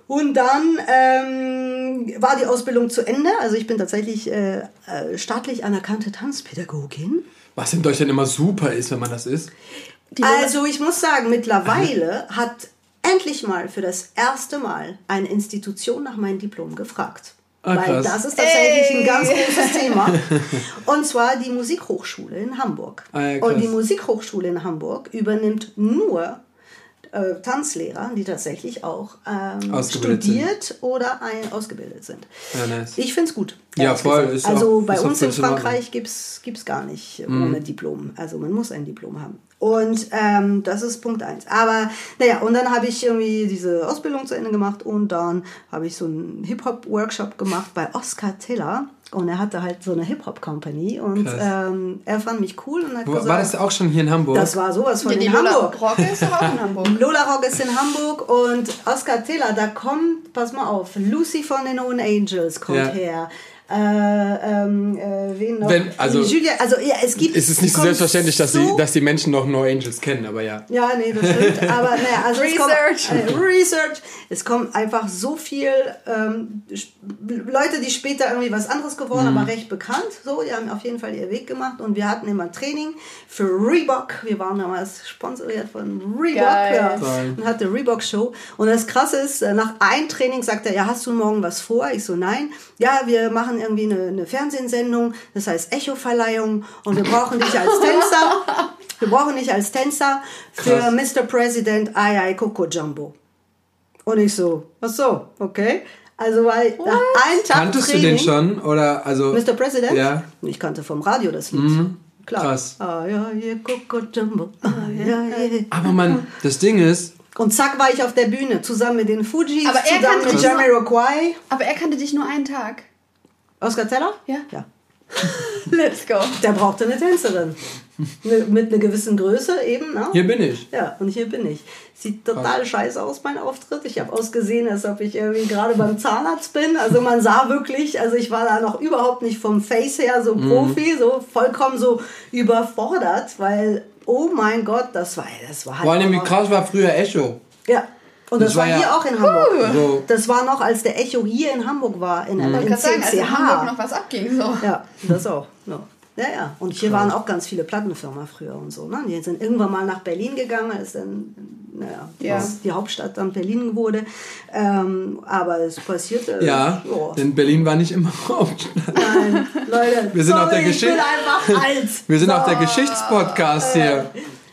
Und dann ähm, war die Ausbildung zu Ende. Also ich bin tatsächlich äh, äh, staatlich anerkannte Tanzpädagogin. Was in Deutschland immer super ist, wenn man das ist. Also ich muss sagen, mittlerweile hat endlich mal für das erste Mal eine Institution nach meinem Diplom gefragt. Ah, Weil das ist tatsächlich ein ganz großes Thema. (laughs) Und zwar die Musikhochschule in Hamburg. Ah, ja. Und die Musikhochschule in Hamburg übernimmt nur äh, Tanzlehrer, die tatsächlich auch ähm, Ausgebildet studiert oder ein, ausgebildet sind. Ja, nice. Ich finde es gut. Ja, voll, also auch- bei uns in. Frankreich gibt es gar nicht Mhm. ohne Diplom. Also man muss ein Diplom haben. Und ähm, das ist Punkt eins. Aber naja, und dann habe ich irgendwie diese Ausbildung zu Ende gemacht und dann habe ich so einen Hip-Hop-Workshop gemacht bei Oscar Tiller. Und er hatte halt so eine Hip-Hop-Company und ähm, er fand mich cool und hat Wo, gesagt, war das auch schon hier in Hamburg? das war sowas von Ja, die in Lola Hamburg. Rocke ist auch in Hamburg. (laughs) Lola Rock ist in Hamburg und Oscar Tiller, da kommt, pass mal auf, Lucy von den Own Angels kommt Ja. her. Äh, ähm, äh, wen noch? Wenn- also- Julia, also ja, es gibt. es ist nicht so selbstverständlich, dass, so, die, dass die Menschen noch No Angels kennen, aber ja. Ja, nee, das stimmt. Aber naja, also Research. Es kommt, äh, Research. Es kommen einfach so viel ähm, Leute, die später irgendwie was anderes geworden, Mhm. aber recht bekannt. So, die haben auf jeden Fall ihr Weg gemacht und wir hatten immer ein Training für Reebok. Wir waren damals sponsoriert von Reebok. Geil. Ja, und hatte Reebok Show. Und das Krasse ist, äh, nach einem Training sagt er, ja, hast du morgen was vor? Ich so, nein. Ja, wir machen irgendwie eine, eine Fernsehsendung, das heißt Echo-Verleihung und wir brauchen dich als Tänzer. Wir brauchen dich als Tänzer für Krass. Mr. President Ai Ai Coco Jumbo. Und ich so, ach so, okay. Also weil nach einem Tag Kanntest du Training, den schon? Oder also. Mr. President? Ja. Ich kannte vom Radio das Lied. Klar. Krass. Aber man, das Ding ist, Und zack war ich auf der Bühne, zusammen mit den Fujis, Aber er zusammen mit Jamiroquai. Aber er kannte dich nur einen Tag. Oscar Teller? Ja. Ja. (laughs) Let's go. Der brauchte eine Tänzerin. Mit einer gewissen Größe eben. Ne? hier bin ich. Ja, und hier bin ich. Sieht total scheiße aus, mein Auftritt. Ich habe ausgesehen, als ob ich irgendwie gerade beim Zahnarzt bin. Also man sah wirklich, also ich war da noch überhaupt nicht vom Face her so Mhm. Profi, so vollkommen so überfordert, weil, oh mein Gott, das war, das war halt. Vor allem, wie krass war früher Echo. Ja. Und das, Das war, ja- hier auch in Hamburg. So. Das war noch, als der Echo hier in Hamburg war, in, Mhm. in, Ich in kann sagen, als in CCH. Hamburg noch was abging. So. Ja, das auch. Ja. Ja, ja. Und hier waren auch ganz viele Plattenfirmen früher und so. Ne? Die sind irgendwann mal nach Berlin gegangen, als dann naja, Ja. die Hauptstadt dann Berlin wurde. Ähm, aber es passierte. Ja, ja. denn Berlin war nicht immer (laughs) Hauptstadt. Nein, Leute. Wir sind sorry, auf der Geschichte-. Wir sind auch der So. Geschichtspodcast hier.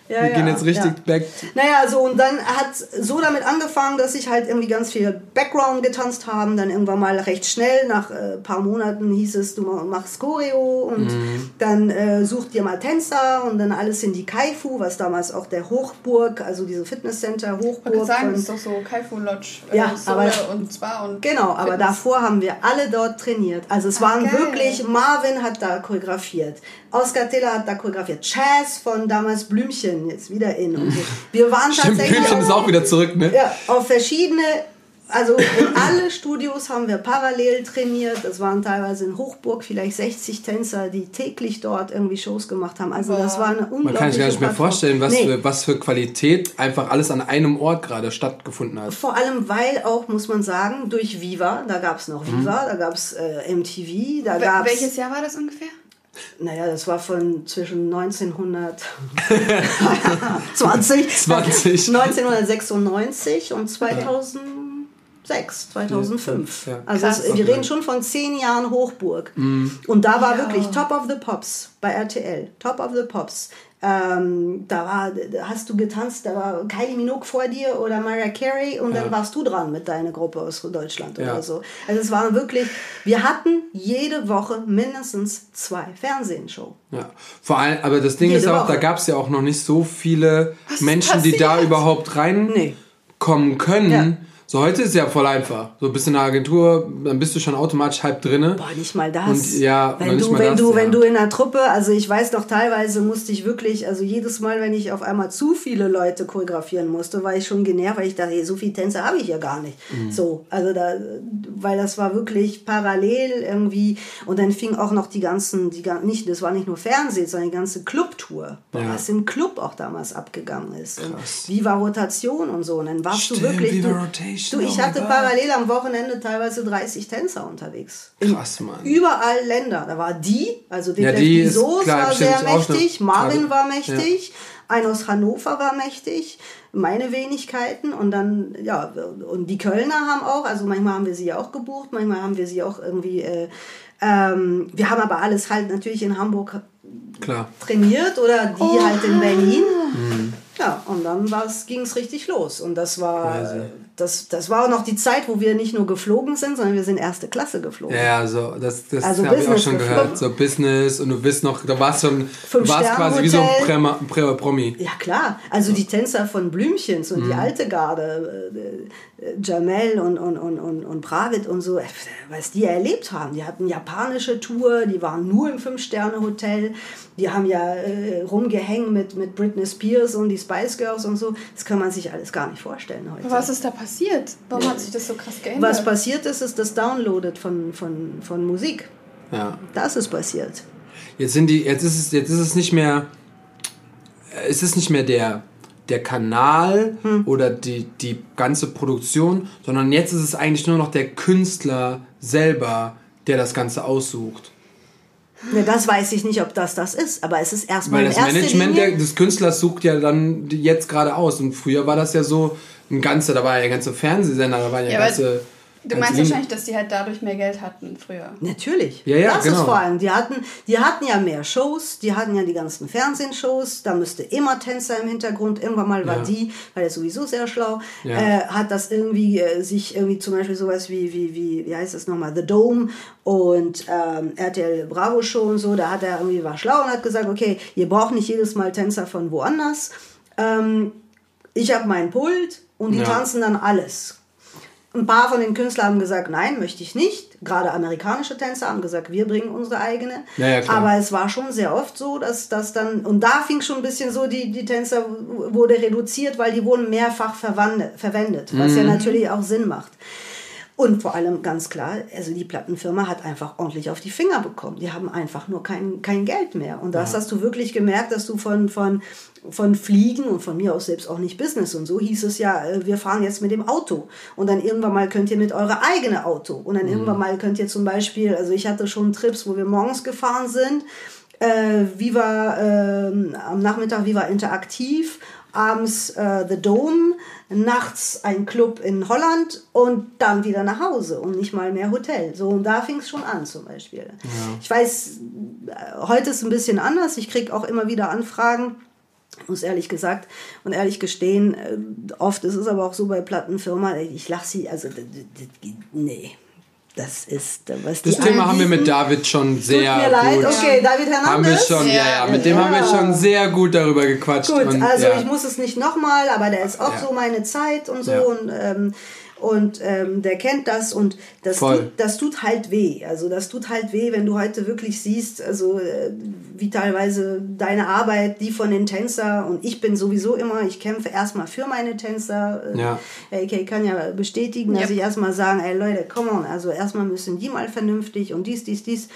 Ja, Wir gehen ja, jetzt richtig ja. back. Naja, so und dann hat so damit angefangen, dass ich halt irgendwie ganz viel Background getanzt haben. Dann irgendwann mal recht schnell, nach äh, paar Monaten hieß es, du machst Choreo und Mhm. dann äh, such dir mal Tänzer und dann alles in die Kaifu, was damals auch der Hochburg, also diese Fitnesscenter Ich Hochburg sagen, von das ist doch so Kaifu Lodge. Ja, äh, Sohle aber- und Spa und. Genau, aber Fitness. davor haben wir alle dort trainiert. Also es waren geil. wirklich, Marvin hat da choreografiert, Oscar Taylor hat da choreografiert, Chaz von damals Blümchen, jetzt wieder in. Und so. Wir waren Stimmt, tatsächlich Blümchen ist auch wieder zurück, ne? ja, auf verschiedene, also in alle Studios haben wir parallel trainiert. Das waren teilweise in Hochburg vielleicht 60 Tänzer, die täglich dort irgendwie Shows gemacht haben. Also das war eine unglaubliche Man kann sich gar nicht mehr Plattform. vorstellen, was, Nee. für, was für Qualität einfach alles an einem Ort gerade stattgefunden hat. Vor allem, weil auch, muss man sagen, durch Viva, da gab es noch Mhm. Viva, da gab es äh, MTV, da gab Welches es, Jahr war das ungefähr? Naja, das war von zwischen 1920, 20. 1996 und 2006, 2005. Ja. Also Krass. es, wir reden schon von zehn Jahren Hochburg. Und da war wirklich Top of the Pops bei RTL. Top of the Pops. Ähm, da war, hast du getanzt, da war Kylie Minogue vor dir oder Mariah Carey und dann Ja. warst du dran mit deiner Gruppe aus Deutschland Ja. oder so. Also es waren wirklich, wir hatten jede Woche mindestens zwei Fernsehenshow. Ja, vor allem, aber das Ding Jede ist auch, Woche. da gab es ja auch noch nicht so viele ist Menschen, die da überhaupt reinkommen Nee. können, Ja. So heute ist ja voll einfach. So bist in der Agentur, dann bist du schon automatisch halb drinne. Boah, nicht mal das. Und ja, wenn du, wenn das, du, ja. wenn du in der Truppe, also ich weiß noch, teilweise musste ich wirklich, also jedes Mal, wenn ich auf einmal zu viele Leute choreografieren musste, war ich schon genervt, weil ich dachte, hey, so viele Tänze habe ich ja gar nicht. Mhm. So, also da, weil das war wirklich parallel irgendwie und dann fing auch noch die ganzen, die nicht, das war nicht nur Fernsehen, sondern die ganze Clubtour, Ja. was im Club auch damals abgegangen ist. Und Krass. Viva Rotation und so. Und dann warst Stimmt, du wirklich. Viva du, Rotation, du, oh ich mein hatte parallel am Wochenende teilweise 30 Tänzer unterwegs. Krass, Mann. Überall Länder. Da war die, also Ja, Detlef die Soos war sehr mächtig, Marvin war mächtig, ein aus Hannover war mächtig, meine Wenigkeiten und dann, ja, und die Kölner haben auch, also manchmal haben wir sie auch gebucht, manchmal haben wir sie auch irgendwie, äh, ähm, wir haben aber alles halt natürlich in Hamburg Klar. trainiert oder die Oh. halt in Berlin. Mhm. Ja, und dann ging es richtig los. Und das war, Crazy. Das, das war auch noch die Zeit, wo wir nicht nur geflogen sind, sondern wir sind erste Klasse geflogen. Ja, ja, so, das, das Also habe ich auch schon geflogen. gehört. So Business und du bist noch, du warst schon, du warst quasi wie so ein. Prema- Pre Promi. Ja klar, also die Tänzer von Blümchens und Mhm. die alte Garde, äh, äh, Jamel und, und, und, und, und Pravid und so, äh, was die erlebt haben. Die hatten japanische Tour, die waren nur im Fünf-Sterne-Hotel, die haben ja äh, rumgehängt mit, mit Britney Spears und die Spice Girls und so. Das kann man sich alles gar nicht vorstellen heute. Was ist da passiert? Warum hat sich das so krass geändert? Was passiert ist, ist das Downloaded von, von, von Musik. Ja. Das ist passiert. Jetzt sind die, jetzt ist es, jetzt ist es nicht mehr, es ist nicht mehr der, der Kanal Hm. oder die, die ganze Produktion, sondern jetzt ist es eigentlich nur noch der Künstler selber, der das Ganze aussucht. Ne, das weiß ich nicht, ob das das ist, aber es ist erstmal Weil in das erster Management Linie, der, des Künstlers sucht ja dann jetzt gerade aus. Und früher war das ja so ein ganzer, da war ja ganze Fernsehsender, da waren ja, Ja, ganze. Du meinst wahrscheinlich, dass die halt dadurch mehr Geld hatten früher. Natürlich. Ja, ja, das genau. ist vor allem. Die hatten, die hatten ja mehr Shows, die hatten ja die ganzen Fernsehshows, da müsste immer Tänzer im Hintergrund. Irgendwann mal war Ja. die, weil er sowieso sehr schlau, Ja. äh, hat das irgendwie äh, sich irgendwie zum Beispiel sowas wie, wie, wie, wie heißt das nochmal, The Dome und ähm, RTL Bravo Show und so, da hat er irgendwie war schlau und hat gesagt, okay, ihr braucht nicht jedes Mal Tänzer von woanders. Ähm, ich habe meinen Pult und die Ja. tanzen dann alles. Ein paar von den Künstlern haben gesagt, nein, möchte ich nicht. Gerade amerikanische Tänzer haben gesagt, wir bringen unsere eigene. Ja, ja. Aber es war schon sehr oft so, dass das dann, und da fing schon ein bisschen so, die, die Tänzer wurde reduziert, weil die wurden mehrfach verwendet, was Mhm. ja natürlich auch Sinn macht. Und vor allem ganz klar, also die Plattenfirma hat einfach ordentlich auf die Finger bekommen. Die haben einfach nur kein, kein Geld mehr. Und das hast du wirklich gemerkt, dass du von, von, von Fliegen und von mir aus selbst auch nicht Business und so hieß es ja, äh, wir fahren jetzt mit dem Auto. Und dann irgendwann mal könnt ihr mit eurer eigene Auto. Und dann irgendwann mal könnt ihr zum Beispiel, also ich hatte schon Trips, wo wir morgens gefahren sind, äh, Viva ähm, am Nachmittag Viva Interaktiv, abends äh, The Dome, nachts ein Club in Holland und dann wieder nach Hause und nicht mal mehr Hotel. So, und da fing es schon an zum Beispiel. Ich weiß, äh, heute ist ein bisschen anders. Ich kriege auch immer wieder Anfragen muss ehrlich gesagt und ehrlich gestehen, äh, oft ist es aber auch so bei Plattenfirma, ich lache sie, also nee, das ist, äh, was Das die Thema haben wir mit. David schon sehr Tut mir leid, gut. okay, David Hernandez. Haben wir schon, ja, ja, mit dem Ja. haben wir schon sehr gut darüber gequatscht. Gut, und, also ja. ich muss es nicht nochmal, aber der ist auch Ja. so meine Zeit und so Ja. und, ähm, und ähm, der kennt das und das Voll. tut, das tut halt weh. Also das tut halt weh, wenn du heute wirklich siehst, also äh, wie teilweise deine Arbeit, die von den Tänzer und ich bin sowieso immer, ich kämpfe erstmal für meine Tänzer. Äh, Ja. AK kann ja bestätigen, dass Yep. ich erstmal sagen, ey Leute, come on, also erstmal müssen die mal vernünftig und dies, dies, dies.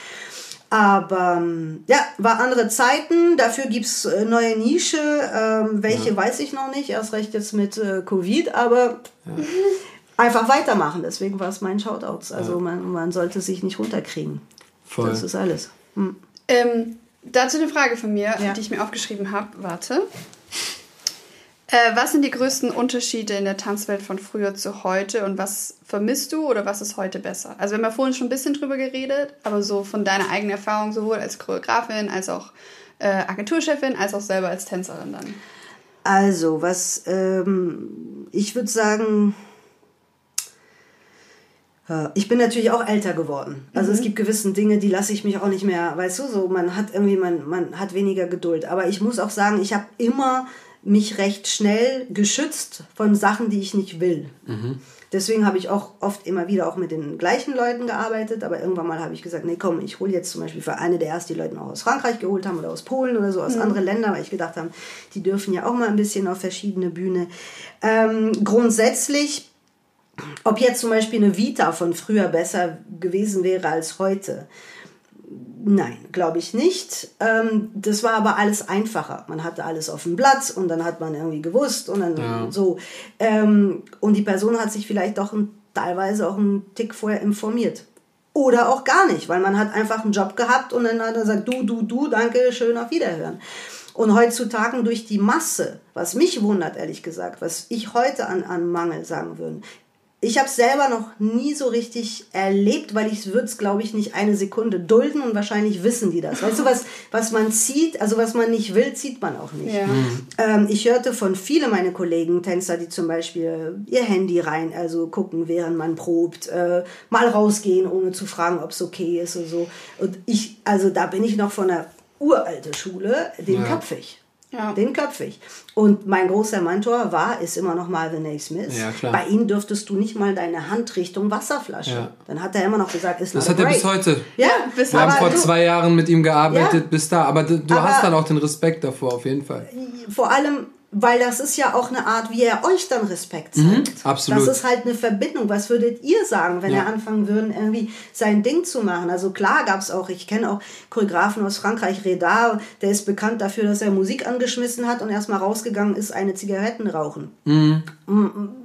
Aber ähm, ja, war andere Zeiten. Dafür gibt es äh, neue Nische. Ähm, welche weiß ich noch nicht. Erst recht jetzt mit äh, Covid. Aber (laughs) einfach weitermachen. Deswegen war es mein Shoutouts. Also man, man sollte sich nicht runterkriegen. Voll. Das ist alles. Hm. Ähm, dazu eine Frage von mir, Ja. die ich mir aufgeschrieben habe. Warte. Äh, was sind die größten Unterschiede in der Tanzwelt von früher zu heute und was vermisst du oder was ist heute besser? Also wir haben ja vorhin schon ein bisschen drüber geredet, aber so von deiner eigenen Erfahrung sowohl als Choreografin als auch äh, Agenturchefin als auch selber als Tänzerin dann. Also, was ähm, ich würde sagen, ich bin natürlich auch älter geworden. Also es gibt gewissen Dinge, die lasse ich mich auch nicht mehr, weißt du, so man hat irgendwie, man, man hat weniger Geduld. Aber ich muss auch sagen, ich habe immer mich recht schnell geschützt von Sachen, die ich nicht will. Deswegen habe ich auch oft immer wieder auch mit den gleichen Leuten gearbeitet, aber irgendwann mal habe ich gesagt, nee, komm, ich hole jetzt zum Beispiel für eine der ersten, die Leute auch aus Frankreich geholt haben oder aus Polen oder so, aus anderen Ländern, weil ich gedacht habe, die dürfen ja auch mal ein bisschen auf verschiedene Bühne. Ähm, grundsätzlich, ob jetzt zum Beispiel eine Vita von früher besser gewesen wäre als heute, Nein, glaube ich nicht. Ähm, das war aber alles einfacher. Man hatte alles auf dem Blatt und dann hat man irgendwie gewusst und dann Ja. so. Ähm, und die Person hat sich vielleicht doch teilweise auch einen Tick vorher informiert. Oder auch gar nicht, weil man hat einfach einen Job gehabt und dann hat er gesagt, du, du, du, danke, schön, auf Wiederhören. Und heutzutage durch die Masse, was mich wundert, ehrlich gesagt, was ich heute an, an Mangel sagen würde, ich habe es selber noch nie so richtig erlebt, weil ich würde es, glaube ich, nicht eine Sekunde dulden und wahrscheinlich wissen die das. Weißt du, was, was man zieht, also was man nicht will, zieht man auch nicht. Ja. Ähm, ich hörte von vielen meiner Kollegen, Tänzer, die zum Beispiel ihr Handy rein, also gucken, während man probt, äh, mal rausgehen, ohne zu fragen, ob es okay ist und so. Und ich, also da bin ich noch von der uralte Schule, den Ja. köpfe ich. Ja. Den köpfe ich. Und mein großer Mentor war, ist immer noch Marvin A. Smith. Ja, klar. Bei ihm dürftest du nicht mal deine Hand Richtung Wasserflasche. Ja. Dann hat er immer noch gesagt, ist Das not hat er great. bis heute. Ja, bis Wir haben vor du- zwei Jahren mit ihm gearbeitet, Ja. bis da. Aber du, du Aber- hast dann auch den Respekt davor, auf jeden Fall. vor allem, weil das ist ja auch eine Art, wie er euch dann Respekt zeigt. Mhm, absolut. Das ist halt eine Verbindung. Was würdet ihr sagen, wenn Ja. er anfangen würden, irgendwie sein Ding zu machen? Also klar gab es auch, ich kenne auch Choreografen aus Frankreich, Redar, der ist bekannt dafür, dass er Musik angeschmissen hat und erstmal rausgegangen ist, eine Zigaretten rauchen.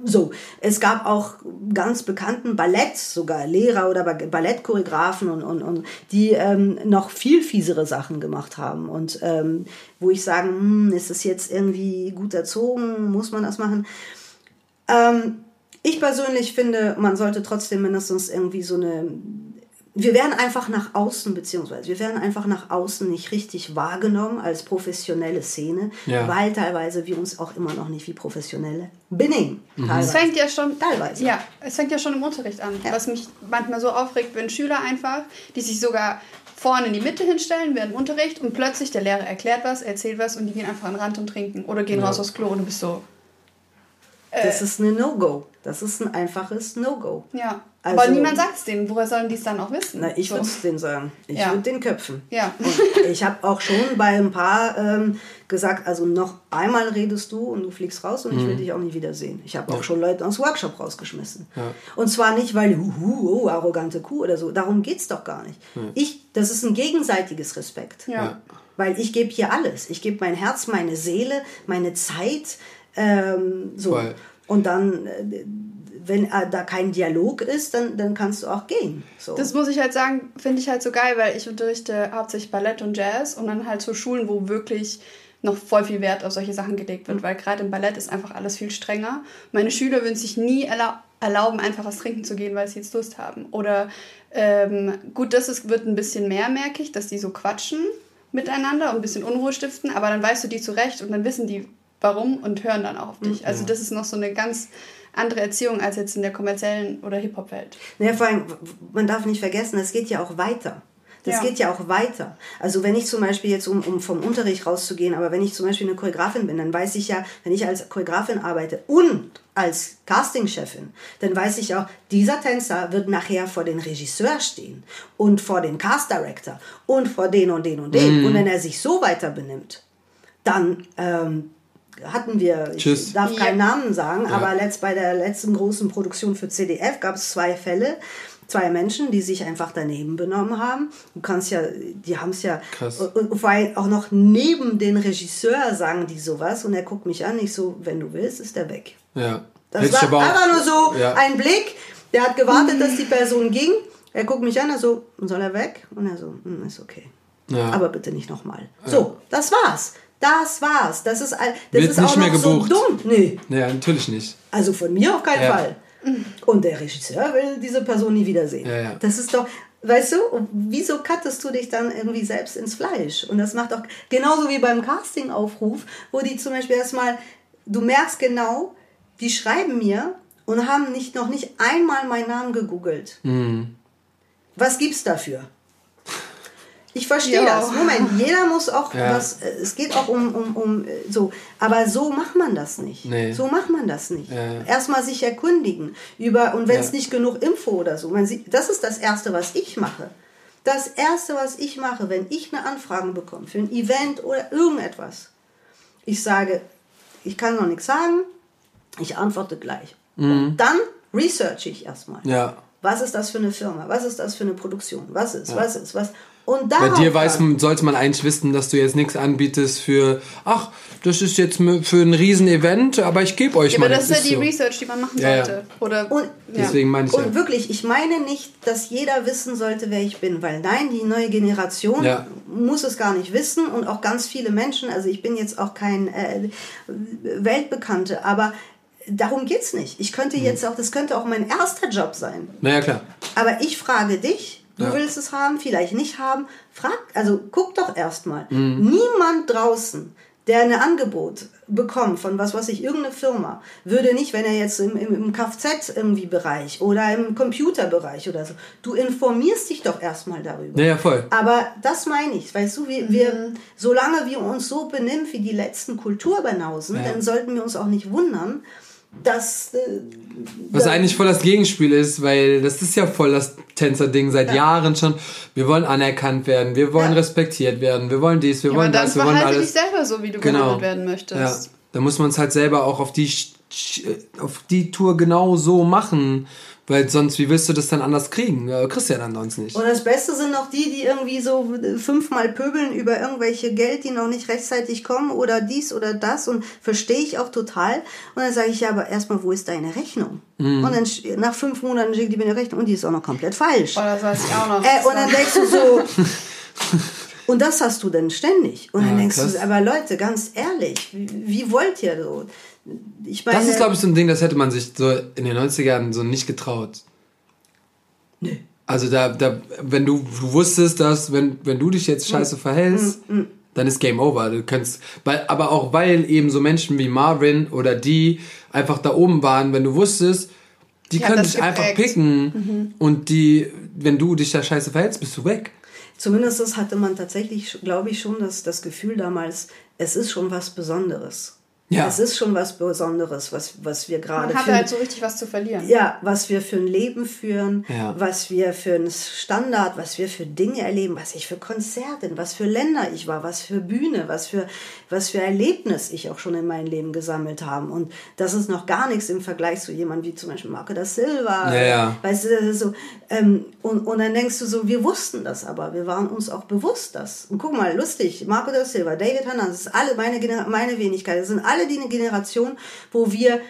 So, es gab auch ganz bekannten Ballett, sogar Lehrer oder Ba- Ballettchoreografen und, und, und die ähm, noch viel fiesere Sachen gemacht haben. Und ähm, wo ich sagen, hm, ist es jetzt irgendwie gut erzogen, muss man das machen? Ähm, ich persönlich finde, man sollte trotzdem mindestens irgendwie so eine. Wir werden einfach nach außen, beziehungsweise wir werden einfach nach außen nicht richtig wahrgenommen als professionelle Szene, Ja. weil teilweise wir uns auch immer noch nicht wie professionelle benehmen. Es Teilweise. fängt ja schon Teilweise. Ja, es fängt ja schon im Unterricht an. Ja. Was mich manchmal so aufregt, wenn Schüler einfach, die sich sogar vorne in die Mitte hinstellen während dem Unterricht und plötzlich der Lehrer erklärt was, erzählt was und die gehen einfach an den Rand und trinken oder gehen Ja. raus aufs Klo und du bist so. Das ist eine No-Go. Das ist ein einfaches No-Go. Ja. Also- Aber niemand sagt es denen. Woher sollen die es dann auch wissen? Na, ich So. würde es denen sagen. Ich Ja. würde den köpfen. Ja. Und ich habe auch schon bei ein paar ähm, gesagt, also noch einmal redest du und du fliegst raus und ich will dich auch nicht wiedersehen. Ich habe auch schon Leute aus dem Workshop rausgeschmissen. Ja. Und zwar nicht, weil, huhu, oh, arrogante Kuh oder so. Darum geht es doch gar nicht. Ich, das ist ein gegenseitiges Respekt. Ja. Weil ich gebe hier alles. Ich gebe mein Herz, meine Seele, meine Zeit. Ähm, so. Voll. Und dann, äh, wenn äh, da kein Dialog ist, dann, dann kannst du auch gehen. So. Das muss ich halt sagen, finde ich halt so geil, weil ich unterrichte hauptsächlich Ballett und Jazz und dann halt so Schulen, wo wirklich noch voll viel Wert auf solche Sachen gelegt wird, weil gerade im Ballett ist einfach alles viel strenger. Meine Schüler würden sich nie erlau erlauben, einfach was trinken zu gehen, weil sie jetzt Lust haben. Oder ähm, gut, das ist, wird ein bisschen mehr, merke ich, dass die so quatschen miteinander und ein bisschen Unruhe stiften, aber dann weißt du die zurecht und dann wissen die, warum und hören dann auch auf dich. Also das ist noch so eine ganz andere Erziehung als jetzt in der kommerziellen oder Hip-Hop-Welt. Ja, vor allem, man darf nicht vergessen, es geht ja auch weiter. Das Ja. geht ja auch weiter. Also wenn ich zum Beispiel jetzt, um, um vom Unterricht rauszugehen, aber wenn ich zum Beispiel eine Choreografin bin, dann weiß ich ja, wenn ich als Choreografin arbeite und als Castingchefin, dann weiß ich auch, dieser Tänzer wird nachher vor den Regisseur stehen und vor den Cast Director und vor den und den und den. Und wenn er sich so weiter benimmt, dann ähm, hatten wir, ich Tschüss. darf keinen Ja. Namen sagen, aber letzt, bei der letzten großen Produktion für CDF gab es zwei Fälle, zwei Menschen, die sich einfach daneben benommen haben. Du kannst ja, die haben es ja, Krass. und, allem auch noch neben den Regisseur sagen die sowas und er guckt mich an, ich so, wenn du willst, ist er weg. Ja. Das Hätte ich war aber einfach nur so Ja. ein Blick, der hat gewartet, dass die Person ging. Er guckt mich an, er so, soll er weg? Und er so, "Hm, ist okay. Ja. Aber bitte nicht nochmal. So, das war's. Das war's. Das ist, all- das Wird ist auch nicht mehr noch so dumm. Nee, Ja, natürlich nicht. also von mir auf keinen Ja. Fall. Und der Regisseur will diese Person nie wiedersehen. Ja, ja. Das ist doch, weißt du, wieso cuttest du dich dann irgendwie selbst ins Fleisch? Und das macht auch genauso wie beim Castingaufruf, wo die zum Beispiel erstmal, du merkst genau, die schreiben mir und haben nicht, noch nicht einmal meinen Namen gegoogelt. Mhm. Was gibt's dafür? Ich verstehe Ja. das. Moment, jeder muss auch Ja. was. äh, Es geht auch um, um, um äh, so. Aber so macht man das nicht. Nee. So macht man das nicht. Ja. Erstmal sich erkundigen über und wenn es Ja. nicht genug Info oder so. Man sieht, das ist das erste, was ich mache. Das erste, was ich mache, wenn ich eine Anfrage bekomme für ein Event oder irgendetwas, ich sage, ich kann noch nichts sagen, ich antworte gleich. Und dann researche ich erstmal. Mhm. Ja. Was ist das für eine Firma? Was ist das für eine Produktion? Was ist, Ja. was ist, was? Und Bei dir weiß man, sollte man eigentlich wissen, dass du jetzt nichts anbietest für, ach, das ist jetzt für ein Riesen-Event, aber ich gebe euch Ja, mal. aber das ist ja die so. Research, die man machen Ja, ja. sollte. Oder, Und, ja. Deswegen meine ich und ja. wirklich, ich meine nicht, dass jeder wissen sollte, wer ich bin, weil nein, die neue Generation Ja. muss es gar nicht wissen und auch ganz viele Menschen, also ich bin jetzt auch kein äh, Weltbekannte, aber darum geht's nicht. Ich könnte Mhm. jetzt auch, das könnte auch mein erster Job sein. Naja, klar. Aber ich frage dich, du Ja. willst es haben, vielleicht nicht haben, frag, also guck doch erstmal. Mhm. Niemand draußen, der ein Angebot bekommt von was weiß ich, irgendeine Firma, würde nicht, wenn er jetzt im, im, im Kfz irgendwie Bereich oder im Computerbereich oder so, du informierst dich doch erstmal darüber. Naja, voll. Aber das meine ich, weißt du, wir, wir, solange wir uns so benehmen wie die letzten Kulturbanausen, Ja. dann sollten wir uns auch nicht wundern, dass äh, Was eigentlich voll das Gegenspiel ist, weil das ist ja voll das Tänzer-Ding seit Jahren schon. Wir wollen anerkannt werden, wir wollen Ja. respektiert werden, wir wollen dies, wir Ja, aber wollen dann das, wir wollen verhalte dich alles. selber so, wie du Genau. behandelt werden möchtest. Ja, da muss man es halt selber auch auf die, auf die Tour genau so machen, weil sonst, wie willst du das dann anders kriegen? Ja, kriegst du ja dann sonst nicht. Und das Beste sind noch die, die irgendwie so fünfmal pöbeln über irgendwelche Geld, die noch nicht rechtzeitig kommen oder dies oder das und verstehe ich auch total. Und dann sage ich ja, aber erstmal, wo ist deine Rechnung? Mhm. Und dann nach fünf Monaten schickt die mir eine Rechnung und die ist auch noch komplett falsch. Oh, das weiß ich auch noch. Äh, und dann denkst du so, (laughs) und das hast du denn ständig. Und dann Ja, denkst krass. du, aber Leute, ganz ehrlich, wie, wie wollt ihr so? Ich meine, Das ist, glaube ich, so ein Ding, das hätte man sich so in den 90ern so nicht getraut. Nee. Also da, da, wenn du, du wusstest, dass, wenn, wenn du dich jetzt scheiße verhältst, dann ist Game Over. Du kannst, weil, aber auch weil eben so Menschen wie Marvin oder die einfach da oben waren, wenn du wusstest, die, Die können dich einfach geprägt. picken und die, wenn du dich da scheiße verhältst, bist du weg. Zumindest hatte man tatsächlich, glaube ich, schon das, das Gefühl damals, es ist schon was Besonderes. Ja. Es ist schon was Besonderes, was, was wir gerade Man hatte für, halt so richtig was zu verlieren. ja, was wir für ein Leben führen, Ja. was wir für einen Standard, was wir für Dinge erleben, was ich für Konzerte, was für Länder ich war, was für Bühne, was für, was für Erlebnis ich auch schon in meinem Leben gesammelt habe. Und das ist noch gar nichts im Vergleich zu jemandem wie zum Beispiel Marco da Silva. Ja, ja. Weißt du, das ist so, ähm, und, und dann denkst du so, wir wussten das aber, wir waren uns auch bewusst das. Und guck mal, lustig, Marco da Silva, David Hernandez, das ist alle meine, meine Wenigkeit, das sind alle die eine Generation, wo wir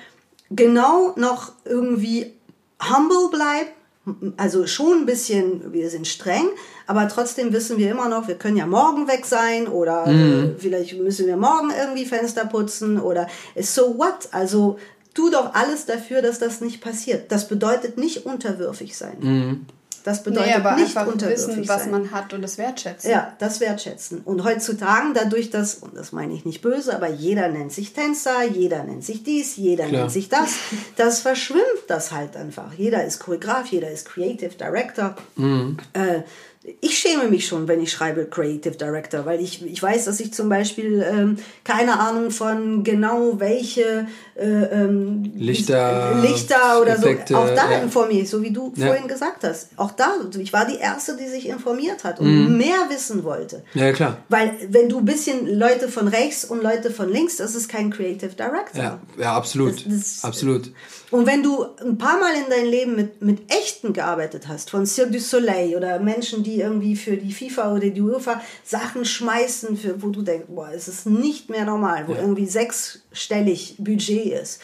genau noch irgendwie humble bleiben, also schon ein bisschen, wir sind streng, aber trotzdem wissen wir immer noch, wir können ja morgen weg sein oder äh, vielleicht müssen wir morgen irgendwie Fenster putzen oder so what? Also tu doch alles dafür, dass das nicht passiert. Das bedeutet nicht unterwürfig sein. Das bedeutet Nee, aber nicht einfach wissen, was sein. man hat und es wertschätzen. Ja, das wertschätzen. Und heutzutage, dadurch, dass, und das meine ich nicht böse, aber jeder nennt sich Tänzer, jeder nennt sich dies, jeder Klar. nennt sich das, das verschwimmt das halt einfach. Jeder ist Choreograf, jeder ist Creative Director. Äh, ich schäme mich schon, wenn ich schreibe Creative Director, weil ich, ich weiß, dass ich zum Beispiel ähm, keine Ahnung von genau welche äh, ähm, Lichter, Lichter oder Effekte, so. Auch da ja. informiere ich, so wie du Ja. vorhin gesagt hast. Auch da, ich war die Erste, die sich informiert hat Mhm. und mehr wissen wollte. Ja, klar. Weil wenn du ein bisschen Leute von rechts und Leute von links, das ist kein Creative Director. Ja, ja absolut. Das- das- absolut. Und wenn du ein paar Mal in deinem Leben mit, mit Echten gearbeitet hast, von Cirque du Soleil oder Menschen, die irgendwie für die FIFA oder die UEFA Sachen schmeißen, für, wo du denkst, boah, es ist nicht mehr normal, wo irgendwie sechsstellig Budget ist.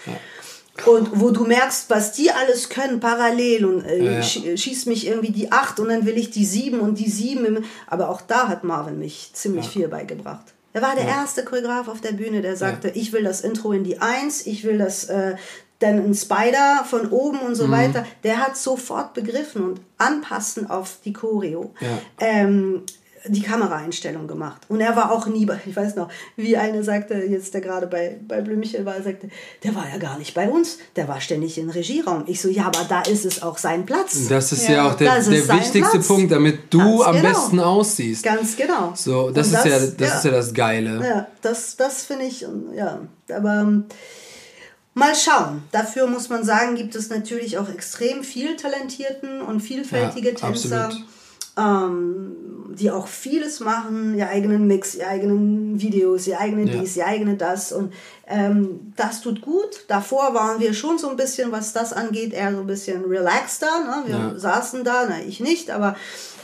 Und wo du merkst, was die alles können parallel und äh, Ja, ja. sch- schießt mich irgendwie die acht und dann will ich die sieben und die sieben. Im, aber auch da hat Marvin mich ziemlich viel beigebracht. Er war der erste Choreograf auf der Bühne, der sagte, ich will das Intro in die Eins, ich will das äh, dann ein Spider von oben und so Mhm. weiter. Der hat sofort begriffen und anpassen auf die Choreo. Ja. Ähm, die Kameraeinstellung gemacht. Und er war auch nie bei, ich weiß noch, wie eine sagte, jetzt der gerade bei, bei Blümchen war, sagte, der war ja gar nicht bei uns, der war ständig im Regieraum. Ich so, ja, aber da ist es auch sein Platz. Das ist ja, ja auch der, der wichtigste Platz. Punkt, damit du Ganz am genau. besten aussiehst. Ganz genau. So, das, das ist ja, das ja. ist ja das Geile. Ja, das, das finde ich, ja, aber ähm, Mal schauen. Dafür muss man sagen, gibt es natürlich auch extrem viel talentierten und vielfältige ja, Tänzer. Ähm, die auch vieles machen, ihr eigenen Mix, ihr eigenen Videos, ihr eigene ja. dies, ihr eigene das und ähm, das tut gut. Davor waren wir schon so ein bisschen, was das angeht, eher so ein bisschen relaxter. Ne? Wir ja. saßen da, na ich nicht, aber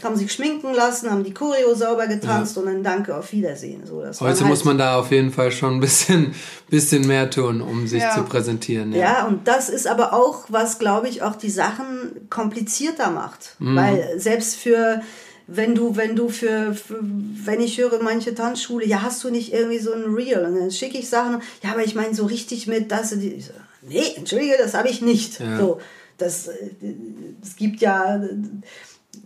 haben sich schminken lassen, haben die Choreo sauber getanzt ja. und dann Danke, auf Wiedersehen. So, das Heute halt muss man da auf jeden Fall schon ein bisschen, (laughs) bisschen mehr tun, um sich ja. zu präsentieren. Ja. ja, und das ist aber auch, was, glaube ich, auch die Sachen komplizierter macht. Mhm. Weil selbst für wenn du, wenn du für, für, wenn ich höre manche Tanzschule, ja, hast du nicht irgendwie so ein Real? Und dann schicke ich Sachen, ja, aber ich meine so richtig mit, das, die, so, nee, entschuldige, das habe ich nicht. Ja. So, das, es gibt ja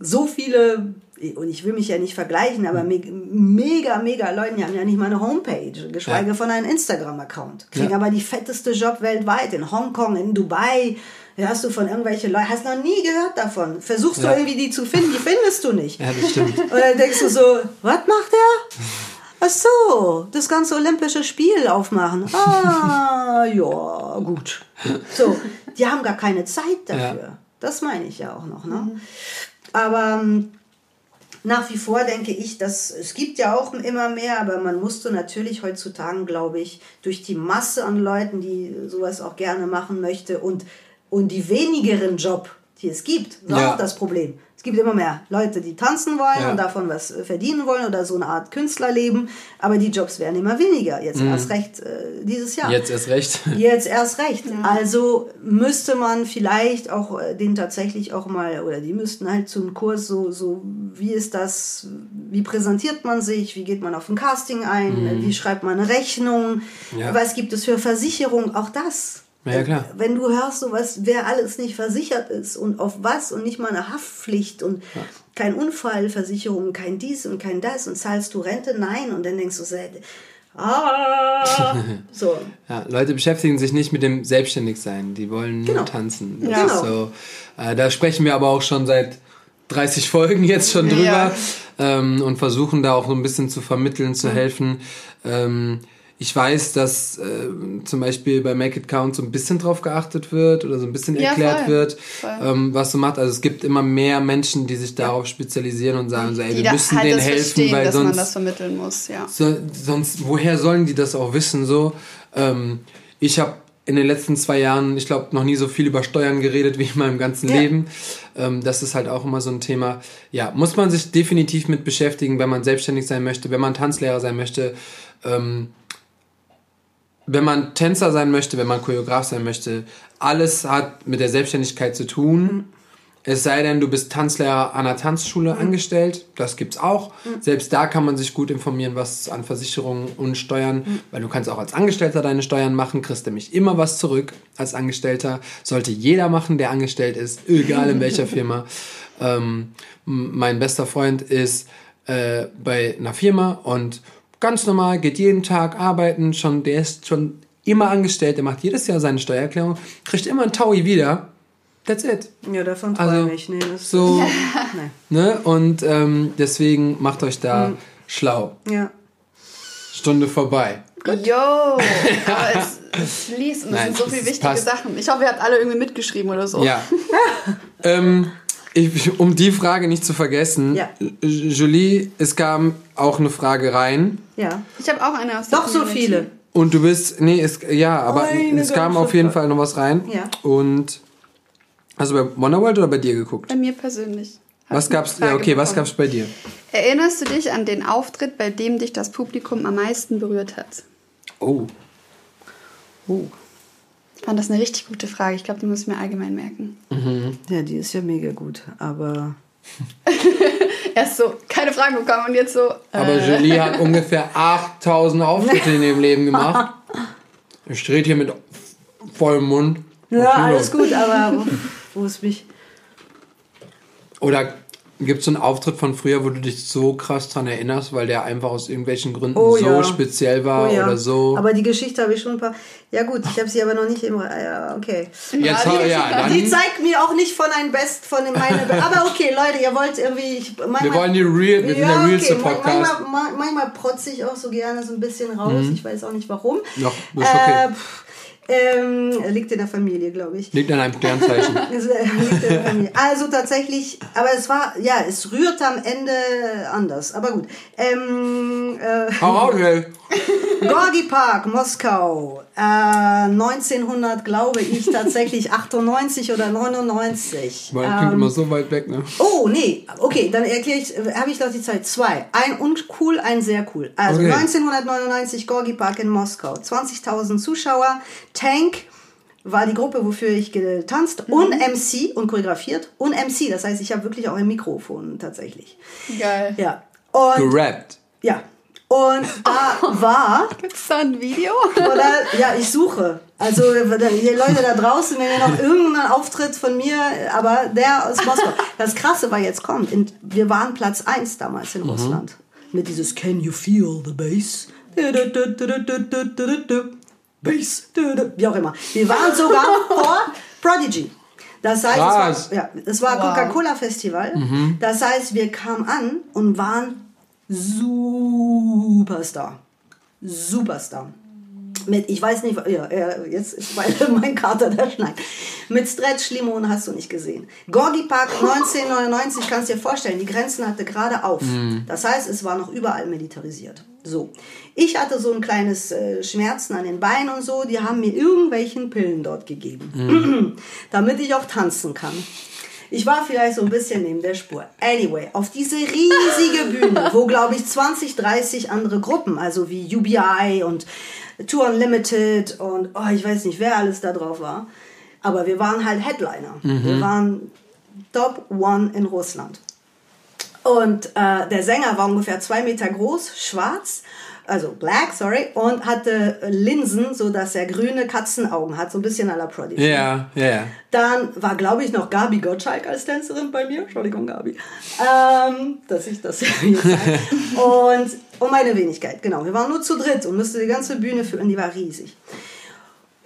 so viele, und ich will mich ja nicht vergleichen, aber mega, mega Leute, die haben ja nicht mal eine Homepage, geschweige ja. von einem Instagram-Account. Kriegen ja. aber die fetteste Job weltweit, in Hongkong, in Dubai. Hörst du von irgendwelchen Leuten, hast noch nie gehört davon. Versuchst ja. du irgendwie die zu finden, die findest du nicht. (laughs) Ja, das stimmt. Und dann denkst du so, was macht der? Ach so, das ganze olympische Spiel aufmachen. Ah, (laughs) ja, gut. So, die haben gar keine Zeit dafür. Das meine ich ja auch noch. Ne? Mhm. Aber ähm, nach wie vor denke ich, dass es gibt ja auch immer mehr, aber man musste natürlich heutzutage, glaube ich, durch die Masse an Leuten, die sowas auch gerne machen möchte und, und die wenigeren Job, die es gibt, ist ja. auch das Problem. Es gibt immer mehr Leute, die tanzen wollen ja. und davon was äh, verdienen wollen oder so eine Art Künstlerleben, aber die Jobs werden immer weniger. Jetzt mhm. erst recht äh, dieses Jahr. Jetzt erst recht. (laughs) Jetzt erst recht. Ja. Also müsste man vielleicht auch äh, den tatsächlich auch mal, oder die müssten halt zu einem Kurs so, so, wie ist das, wie präsentiert man sich, wie geht man auf ein Casting ein, mhm. wie schreibt man eine Rechnung, ja. was gibt es für Versicherungen, auch das ja, klar. Wenn du hörst, so was, wer alles nicht versichert ist und auf was und nicht mal eine Haftpflicht und ja. kein Unfallversicherung, kein dies und kein das und zahlst du Rente? Nein. Und dann denkst du, ah, (laughs) so. Ja, Leute beschäftigen sich nicht mit dem Selbstständigsein, die wollen genau. nur tanzen. Das genau. so, äh, da sprechen wir aber auch schon seit 30 (laughs) Folgen jetzt schon drüber ja. ähm, und versuchen da auch so ein bisschen zu vermitteln, zu mhm. helfen. Ähm, ich weiß, dass äh, zum Beispiel bei Make It Count so ein bisschen drauf geachtet wird oder so ein bisschen ja, erklärt voll, wird, voll. Ähm, was du machst. Also es gibt immer mehr Menschen, die sich darauf spezialisieren und sagen so, ey, wir müssen halt denen helfen, weil sonst man das vermitteln muss. Ja. So, sonst, woher sollen die das auch wissen? So, ähm, ich habe in den letzten zwei Jahren, ich glaube, noch nie so viel über Steuern geredet wie in meinem ganzen ja. Leben. Ähm, das ist halt auch immer so ein Thema. Ja, muss man sich definitiv mit beschäftigen, wenn man selbstständig sein möchte, wenn man Tanzlehrer sein möchte. Ähm, wenn man Tänzer sein möchte, wenn man Choreograf sein möchte, alles hat mit der Selbstständigkeit zu tun. Es sei denn, du bist Tanzlehrer an einer Tanzschule mhm. angestellt, das gibt's auch. Mhm. Selbst da kann man sich gut informieren, was an Versicherungen und Steuern, mhm. weil du kannst auch als Angestellter deine Steuern machen, kriegst nämlich immer was zurück als Angestellter. Sollte jeder machen, der angestellt ist, egal in welcher (laughs) Firma. Ähm, mein bester Freund ist äh, bei einer Firma und ganz normal, geht jeden Tag arbeiten, schon, der ist schon immer angestellt, der macht jedes Jahr seine Steuererklärung, kriegt immer ein Taui wieder. That's it. Ja, davon träume also, ich. Nee, das so, (laughs) nee. ne? Und ähm, deswegen macht euch da mhm. schlau. Ja. Stunde vorbei. Gut. Jo, aber (laughs) es, es fließt und es sind so viele wichtige passt. Sachen. Ich hoffe, ihr habt alle irgendwie mitgeschrieben oder so. Ja. ähm, ich, um die Frage nicht zu vergessen, ja. Julie, es kam auch eine Frage rein. Ja. Ich habe auch eine aus Doch so viele. Und du bist, nee, es, ja, aber Meine es kam auf jeden Fall noch was rein. Ja. Und hast du bei Wonderworld oder bei dir geguckt? Bei mir persönlich. Was gab's? Ja, okay, bekommen. was gab's bei dir? Erinnerst du dich an den Auftritt, bei dem dich das Publikum am meisten berührt hat? Oh. Oh. Ich fand das eine richtig gute Frage. Ich glaube, die muss ich mir allgemein merken. Mhm. Ja, die ist ja mega gut, aber. (laughs) Erst so, keine Fragen bekommen und jetzt so. Äh. Aber Julie hat ungefähr (laughs) 8000 Auftritte in ihrem Leben gemacht. (laughs) Ich dreht hier mit vollem Mund. Ja, alles gut, aber wo ist mich. Oder Gibt es so einen Auftritt von früher, wo du dich so krass dran erinnerst, weil der einfach aus irgendwelchen Gründen Oh so ja. speziell war Oh ja. oder so? Aber die Geschichte habe ich schon ein paar. Ja gut, ich habe sie aber noch nicht im. Ja, okay. Jetzt, Ja, die- ja, (laughs) Die zeigt mir auch nicht von ein Best von meine. Be aber okay, Leute, ihr wollt irgendwie. Ich, manchmal, wir wollen die Real, wir sind der realste man- Podcast. Manchmal, ma- manchmal protze ich auch so gerne so ein bisschen raus. Ich weiß auch nicht warum. Doch, ist okay. Äh, pff, ähm, liegt in der Familie, glaube ich. Liegt an einem Sternzeichen. (laughs) Äh. Also tatsächlich, aber es war, ja, es rührte am Ende anders. Aber gut. Ähm, äh. (laughs) Gorgi Park, Moskau. Äh, 1900, glaube ich, tatsächlich (laughs) 98 oder 99. Weil das klingt Ähm, immer so weit weg, ne? Oh, nee, okay, dann erkläre ich, habe ich doch die Zeit. Zwei. Ein uncool, ein sehr cool. Also Okay. 1999 Gorgi Park in Moskau. 20.000 Zuschauer. Tank war die Gruppe, wofür ich getanzt. Und MC und choreografiert. Und MC, das heißt, ich habe wirklich auch ein Mikrofon tatsächlich. Geil. Ja. Und, Gerappt. ja. Und da (laughs) war... Gibt's da ein Video? Oder, ja, ich suche. Also, die Leute da draußen, wenn ihr noch (laughs) irgendeinen Auftritt von mir, aber der aus Moskau. Das Krasse war jetzt kommt. In, wir waren Platz 1 damals in Russland. Mit dieses Can you feel the bass? Bass. Wie auch immer. Wir waren sogar (laughs) vor Prodigy. Das heißt, Krass. es war, ja, es war Wow. Coca-Cola Festival. Das heißt, wir kamen an und waren Superstar. Superstar. Mit, ich weiß nicht, ja, jetzt ist mein, (laughs) mein Kater der schneit. Mit Stretch Limon hast du nicht gesehen. Gorgi Park (laughs) 1999, kannst dir vorstellen, die Grenzen hatte gerade auf. Das heißt, es war noch überall militarisiert. So. Ich hatte so ein kleines äh, Schmerzen an den Beinen und so, die haben mir irgendwelchen Pillen dort gegeben, (clears throat) damit ich auch tanzen kann. Ich war vielleicht so ein bisschen neben der Spur. Anyway, auf diese riesige Bühne, wo glaube ich 20, 30 andere Gruppen, also wie UBI und Tour Unlimited und oh, ich weiß nicht, wer alles da drauf war. Aber wir waren halt Headliner. Wir waren Top One in Russland. Und äh, der Sänger war ungefähr zwei Meter groß, schwarz, also black, sorry, und hatte Linsen, so dass er grüne Katzenaugen hat, so ein bisschen à la Prodigy. Ja, ja, ja. Dann war, glaube ich, noch Gabi Gottschalk als Tänzerin bei mir. Entschuldigung, Gabi. Ähm, dass ich das (laughs) jetzt sage. (laughs) Und, und meine Wenigkeit, genau. Wir waren nur zu dritt und musste die ganze Bühne führen. Die war riesig.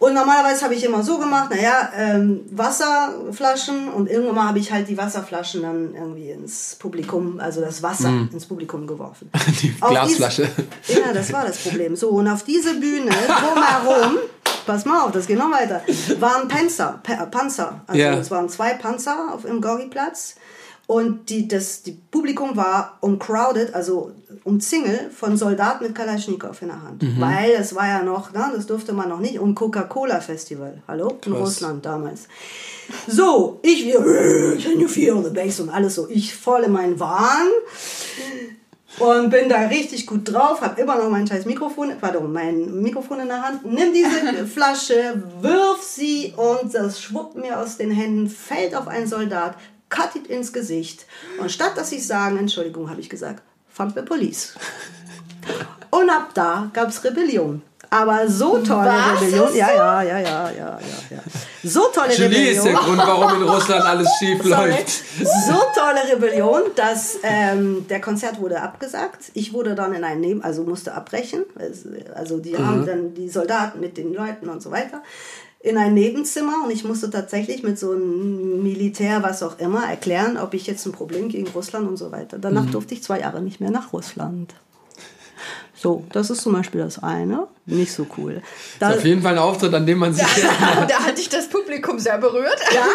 Und normalerweise habe ich immer so gemacht, naja, ähm, Wasserflaschen und irgendwann mal habe ich halt die Wasserflaschen dann irgendwie ins Publikum, also das Wasser ins Publikum geworfen. (laughs) Die Auf Glasflasche. dies- ja, das war das Problem. So, und auf diese Bühne drumherum, (laughs) pass mal auf, das geht noch weiter, waren Panzer, Pa- Panzer. Also Ja. es waren zwei Panzer auf im Gorgi-Platz. Und die, das die Publikum war umcrowded, also umzingelt von Soldaten mit Kalaschnikow in der Hand. Weil es war ja noch, ne, das durfte man noch nicht, um Coca-Cola-Festival. Hallo? In Krass. Russland damals. So, ich can you feel the bass und alles so. Ich voll in meinen Wahn und bin da richtig gut drauf, habe immer noch mein scheiß Mikrofon, pardon, mein Mikrofon in der Hand, nimm diese (laughs) Flasche, wirf sie und das schwuppt mir aus den Händen, fällt auf einen Soldat, cuttet ins Gesicht und statt dass ich sagen, Entschuldigung, habe ich gesagt, fuck the police. Und ab da gab es Rebellion. Aber so tolle Was? Rebellion. Ja, ja, ja, ja, ja, ja, ja. So tolle Julie ist der Rebellion. Grund, warum in Russland alles schief Sorry. läuft. So tolle Rebellion, dass ähm, der Konzert wurde abgesagt. Ich wurde dann in ein Neben, also musste abbrechen. Also die haben dann die Soldaten mit den Leuten und so weiter in ein Nebenzimmer und ich musste tatsächlich mit so einem Militär, was auch immer, erklären, ob ich jetzt ein Problem gegen Russland und so weiter. Danach durfte ich zwei Jahre nicht mehr nach Russland. So, das ist zum Beispiel das eine. Nicht so cool. Da, Ist auf jeden Fall ein Auftritt, an dem man sich. da (laughs) hat dich das Publikum sehr berührt. ja,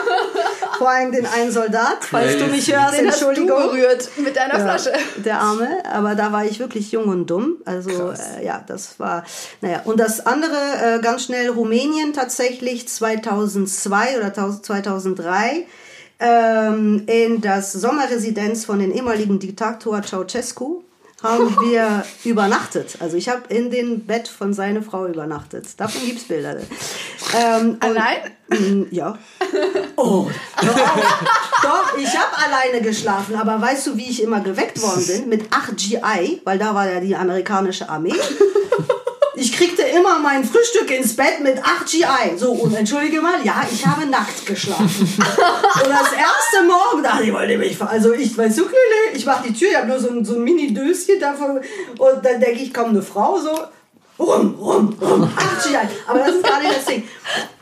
vor allem den einen Soldat, falls du mich hörst, Den hast du Entschuldigung. berührt mit deiner Ja, Flasche. Der Arme, aber da war ich wirklich jung und dumm. Also äh, ja, das war, naja. Und das andere, äh, ganz schnell, Rumänien tatsächlich 2002 oder 2003 ähm, in das Sommerresidenz von den ehemaligen Diktator Ceausescu haben wir übernachtet. Also ich habe in dem Bett von seiner Frau übernachtet. Davon gibt es Bilder. Ähm, und- Allein? Mm, Ja. Oh, auf. Doch, ich habe alleine geschlafen, aber weißt du, wie ich immer geweckt worden bin? Mit 8 GI, weil da war ja die amerikanische Armee. Ich kriegte immer mein Frühstück ins Bett mit 8 GI. So, und entschuldige mal, ja, ich habe nackt geschlafen. (laughs) und das erste Morgen dachte ich, wollte mich, also ich, weißt du, ich mach die Tür, ich habe nur so ein, so ein Mini-Döschen davon und dann denke ich, kommt eine Frau so, rum, rum, rum, 8 GI. Aber das ist gar nicht das Ding.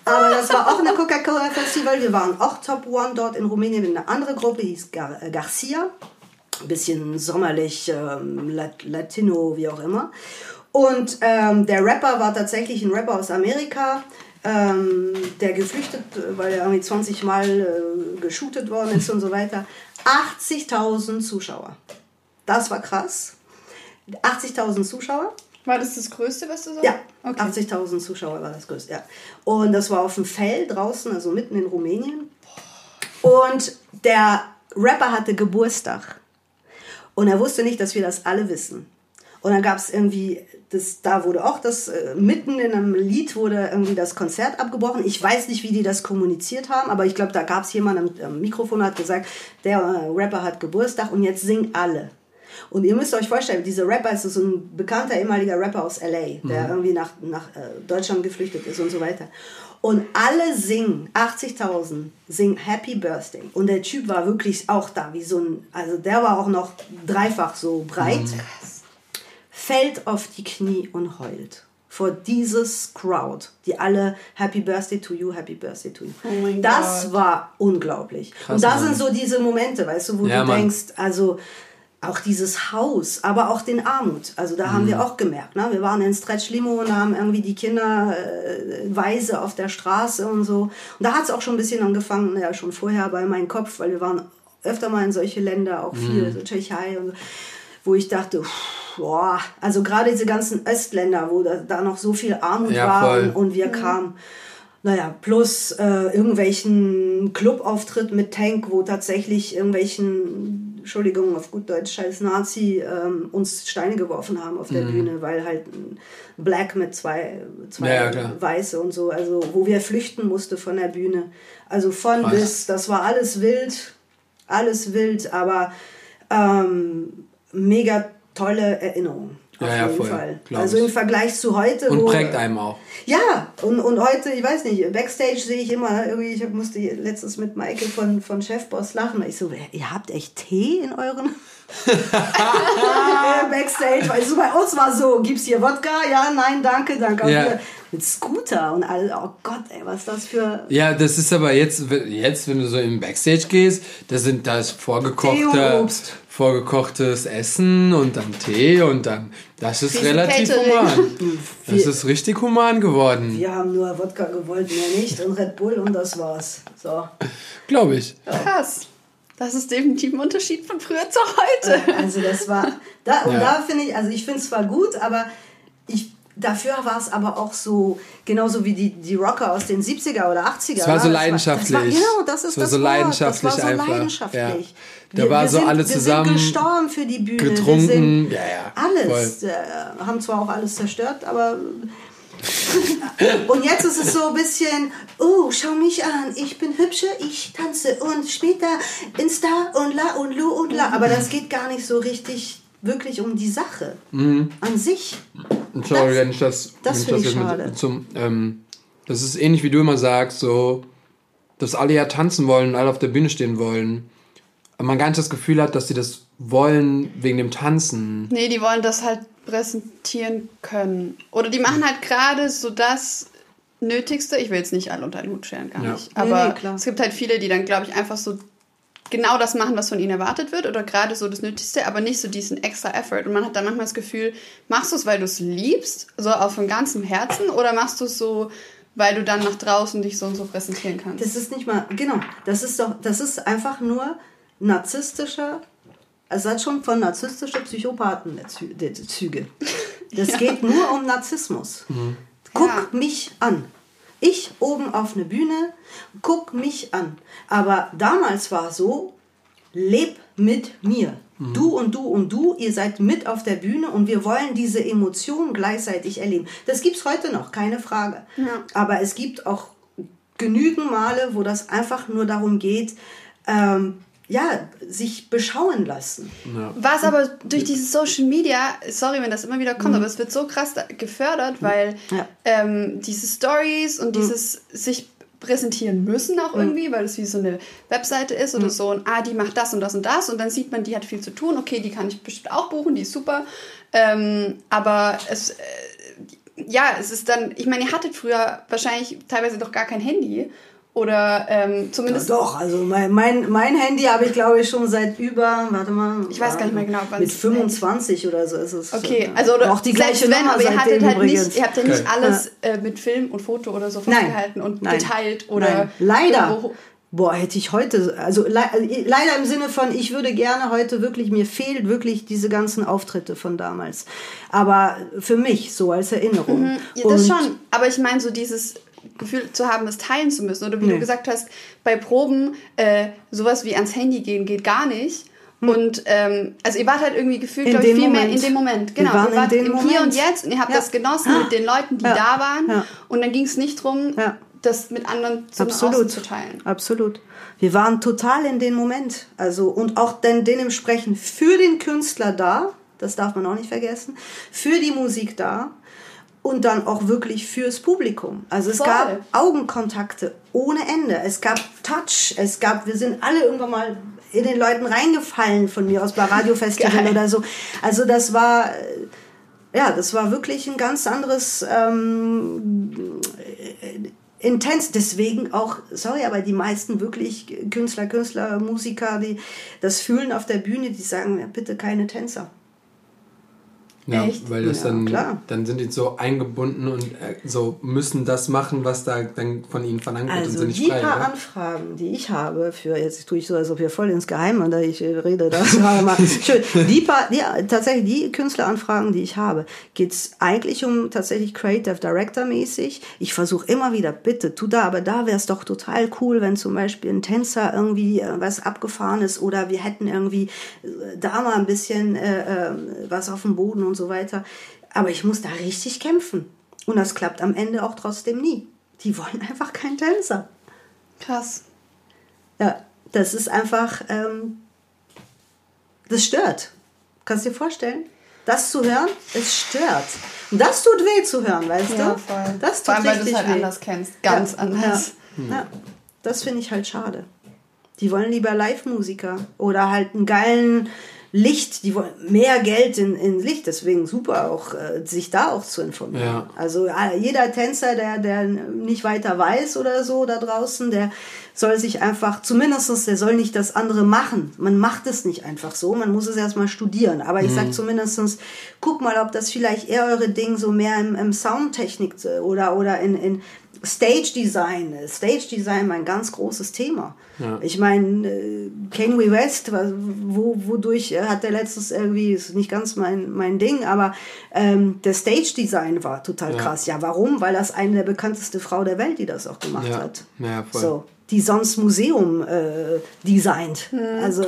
Aber das war auch eine Coca-Cola Festival. Wir waren auch Top One dort in Rumänien mit einer anderen Gruppe, die hieß Gar äh, Garcia. Ein bisschen sommerlich, ähm, Latino, wie auch immer. Und ähm, der Rapper war tatsächlich ein Rapper aus Amerika, ähm, der geflüchtet, weil er irgendwie 20 Mal äh, geshootet worden ist und so weiter. 80.000 Zuschauer. Das war krass. 80.000 Zuschauer. War das das Größte, was du sagst? Ja, okay. 80.000 Zuschauer war das Größte, ja. Und das war auf dem Feld draußen, also mitten in Rumänien. Und der Rapper hatte Geburtstag. Und er wusste nicht, dass wir das alle wissen. Und dann gab es irgendwie, das, da wurde auch das, äh, mitten in einem Lied wurde irgendwie das Konzert abgebrochen. Ich weiß nicht, wie die das kommuniziert haben, aber ich glaube, da gab es jemanden am, am Mikrofon, hat gesagt, der äh, Rapper hat Geburtstag und jetzt singen alle. Und ihr müsst euch vorstellen, dieser Rapper ist so ein bekannter ehemaliger Rapper aus LA, der mhm. irgendwie nach, nach äh, Deutschland geflüchtet ist und so weiter. Und alle singen, 80.000 singen Happy Birthday. Und der Typ war wirklich auch da, wie so ein, also der war auch noch dreifach so breit. Mhm. Fällt auf die Knie und heult vor dieses Crowd, die alle Happy Birthday to you, Happy Birthday to you. Oh das God. war unglaublich. Krass, und da sind so diese Momente, weißt du, wo ja, du Mann. denkst, also auch dieses Haus, aber auch den Armut. Also da mhm. haben wir auch gemerkt, ne? wir waren in Stretch Limo und haben irgendwie die Kinder äh, weise auf der Straße und so. Und da hat es auch schon ein bisschen angefangen, ja schon vorher bei meinem Kopf, weil wir waren öfter mal in solche Länder, auch viel, mhm. so Tschechei und so, wo ich dachte, boah, also gerade diese ganzen Östländer, wo da, da noch so viel Armut ja, war und, und, wir mhm. kamen naja, plus äh, irgendwelchen Clubauftritt mit Tank, wo tatsächlich irgendwelchen Entschuldigung, auf gut Deutsch, scheiß Nazi, ähm, uns Steine geworfen haben auf der mhm. Bühne, weil halt ein Black mit zwei, zwei ja, ja, Weiße und so, also wo wir flüchten musste von der Bühne. Also von Was? bis, das war alles wild, alles wild, aber ähm, mega tolle Erinnerung. Auf ja, jeden voll, Fall. Also im Vergleich zu heute. Und prägt einem auch. Ja, und, und heute, ich weiß nicht, Backstage sehe ich immer, irgendwie, ich musste letztens mit Michael von, von Chefboss lachen. Ich so, ihr habt echt Tee in euren (laughs) (laughs) Backstage, weil so bei uns war so, gibt's hier Wodka? Ja, nein, danke, danke. Ja. Mit Scooter und all, oh Gott, ey, was ist das für. Ja, das ist aber jetzt, jetzt, wenn du so im Backstage gehst, da sind das vorgekochte, vorgekochtes Essen und dann Tee und dann, das ist relativ Catering. human. Das ist richtig human geworden. Wir haben nur Wodka gewollt, mehr nicht und Red Bull und das war's. So. Glaube ich. Ja. Krass. Das ist definitiv ein Unterschied von früher zu heute. Also das war, da, und ja. da finde ich, also ich finde es zwar gut, aber ich, dafür war es aber auch so, genauso wie die, die Rocker aus den 70er oder 80er. Es war so leidenschaftlich. Das war, genau, das ist es war das so leidenschaftlich das war so einfach. leidenschaftlich. Ja. Da wir, war wir so sind, alle zusammen. Wir sind gestorben für die Bühne. Getrunken. Sind, ja, ja. Alles. Äh, haben zwar auch alles zerstört, aber (laughs) und jetzt ist es so ein bisschen, oh, schau mich an, ich bin hübsche, ich tanze und später Insta und la und lu und la. Aber das geht gar nicht so richtig wirklich um die Sache mhm. an sich. Sorry, das, wenn ich das, das finde ich schade. Mit, zum, ähm, das ist ähnlich wie du immer sagst, so, dass alle ja tanzen wollen, alle auf der Bühne stehen wollen. Man gar nicht das Gefühl hat, dass sie das wollen wegen dem Tanzen. Nee, die wollen das halt präsentieren können. Oder die machen halt gerade so das Nötigste. Ich will jetzt nicht alle unter einen Hut scheren, gar ja. nicht. Aber nee, nee, es gibt halt viele, die dann, glaube ich, einfach so genau das machen, was von ihnen erwartet wird oder gerade so das Nötigste, aber nicht so diesen extra Effort. Und man hat dann manchmal das Gefühl, machst du es, weil du es liebst, so auch von ganzem Herzen, oder machst du es so, weil du dann nach draußen dich so und so präsentieren kannst? Das ist nicht mal, genau, das ist doch, das ist einfach nur narzisstischer es hat schon von narzisstischer Psychopathen Züge. Das (laughs) ja. geht nur um Narzissmus. Mhm. Guck ja. mich an. Ich oben auf eine Bühne, guck mich an. Aber damals war so, leb mit mir. Mhm. Du und du und du, ihr seid mit auf der Bühne und wir wollen diese Emotionen gleichzeitig erleben. Das gibt es heute noch, keine Frage. Ja. Aber es gibt auch genügend Male, wo das einfach nur darum geht, ähm, ja, sich beschauen lassen. Ja. Was aber durch diese Social Media, sorry, wenn das immer wieder Mhm. kommt, aber es wird so krass gefördert, weil Ja. ähm, diese Stories und dieses sich präsentieren müssen auch irgendwie, weil es wie so eine Webseite ist oder so und ah, die macht das und das und das und dann sieht man, die hat viel zu tun, okay, die kann ich bestimmt auch buchen, die ist super. Ähm, aber es, äh, ja, es ist dann, ich meine, ihr hattet früher wahrscheinlich teilweise doch gar kein Handy oder ähm, zumindest Doch, also mein, mein, mein Handy habe ich glaube ich schon seit über, warte mal. Ich weiß gar nicht mehr genau, wann Mit es- 25 oder so ist es. Okay, Ja. also oder auch die gleiche wenn, Nummer aber ihr hattet halt übrigens. nicht, ihr habt ja nicht Geil. alles äh, mit Film und Foto oder so festgehalten und Nein. geteilt oder Nein. Leider. irgendwo- Boah, hätte ich heute, also le leider im Sinne von, ich würde gerne heute wirklich, mir fehlt wirklich diese ganzen Auftritte von damals. Aber für mich so als Erinnerung. Mhm. Ja, das Und- schon, aber ich meine so dieses Gefühl zu haben, es teilen zu müssen oder wie du Nee. gesagt hast, bei Proben äh, sowas wie ans Handy gehen geht gar nicht. Und ähm, also ihr wart halt irgendwie gefühlt, Hm. Glaube ich, dem viel mehr Moment. in dem Moment. Wir Genau, waren ihr wart in dem im Hier und Moment. Jetzt und ihr habt Ja. das genossen mit den Leuten, die Ja. da waren. Ja. Und dann ging es nicht drum, das mit anderen zu nach außen Absolut. zu teilen. Absolut. Wir waren total in den Moment. Also, und auch dann dementsprechend für den Künstler da, das darf man auch nicht vergessen, für die Musik da und dann auch wirklich fürs Publikum. Also es Voll. gab Augenkontakte ohne Ende. Es gab Touch. Es gab, wir sind alle irgendwann mal in den Leuten reingefallen von mir aus bei (laughs) Radiofestival oder so. Also das war, äh, ja, das war wirklich ein ganz anderes ähm, intens. Deswegen auch, sorry, aber die meisten wirklich Künstler, Künstler, Musiker, die das fühlen auf der Bühne, die sagen, ja, bitte keine Tänzer. Ja, Echt? weil das Ja, dann, klar. dann sind die so eingebunden und äh, so müssen das machen, was da dann von ihnen verlangt wird und Also sind nicht die frei. paar oder? Anfragen, die ich habe für, jetzt tue ich so, als ob wir voll ins Geheime, und ich äh, rede gerade mal. (laughs) Schön. Die paar, die, tatsächlich die Künstleranfragen, die ich habe, geht's eigentlich um tatsächlich Creative Director mäßig. Ich versuche immer wieder, bitte, tu da, aber da wäre es doch total cool, wenn zum Beispiel ein Tänzer irgendwie äh, was abgefahren ist oder wir hätten irgendwie äh, da mal ein bisschen was auf dem Boden und so weiter. Aber ich muss da richtig kämpfen. Und das klappt am Ende auch trotzdem nie. Die wollen einfach keinen Tänzer. Krass. Ja, das ist einfach, ähm, das stört. Kannst du dir vorstellen? Das zu hören, es stört. Und das tut weh zu hören, weißt Ja, du? voll. Das tut Vor allem, weil du es halt weh. anders kennst. Ganz ja, anders. Ja, ja. Das finde ich halt schade. Die wollen lieber Live-Musiker oder halt einen geilen Licht, die wollen mehr Geld in, in Licht, deswegen super auch, äh, sich da auch zu informieren. Ja. Also äh, jeder Tänzer, der, der nicht weiter weiß oder so da draußen, der soll sich einfach, zumindestens, der soll nicht das andere machen. Man macht es nicht einfach so, man muss es erstmal studieren. Aber ich sag zumindestens, guck mal, ob das vielleicht eher eure Ding so mehr im, im Soundtechnik äh, oder, oder in, in Stage Design. Stage Design mein ganz großes Thema. Ja. Ich meine, äh, Kanye West, wo, wodurch äh, hat der letztes irgendwie, ist nicht ganz mein, mein Ding, aber ähm, der Stage Design war total Ja. krass. Ja, warum? Weil das eine der bekannteste Frau der Welt, die das auch gemacht Ja. hat. Ja, voll. So, die sonst Museum äh, designt. Also,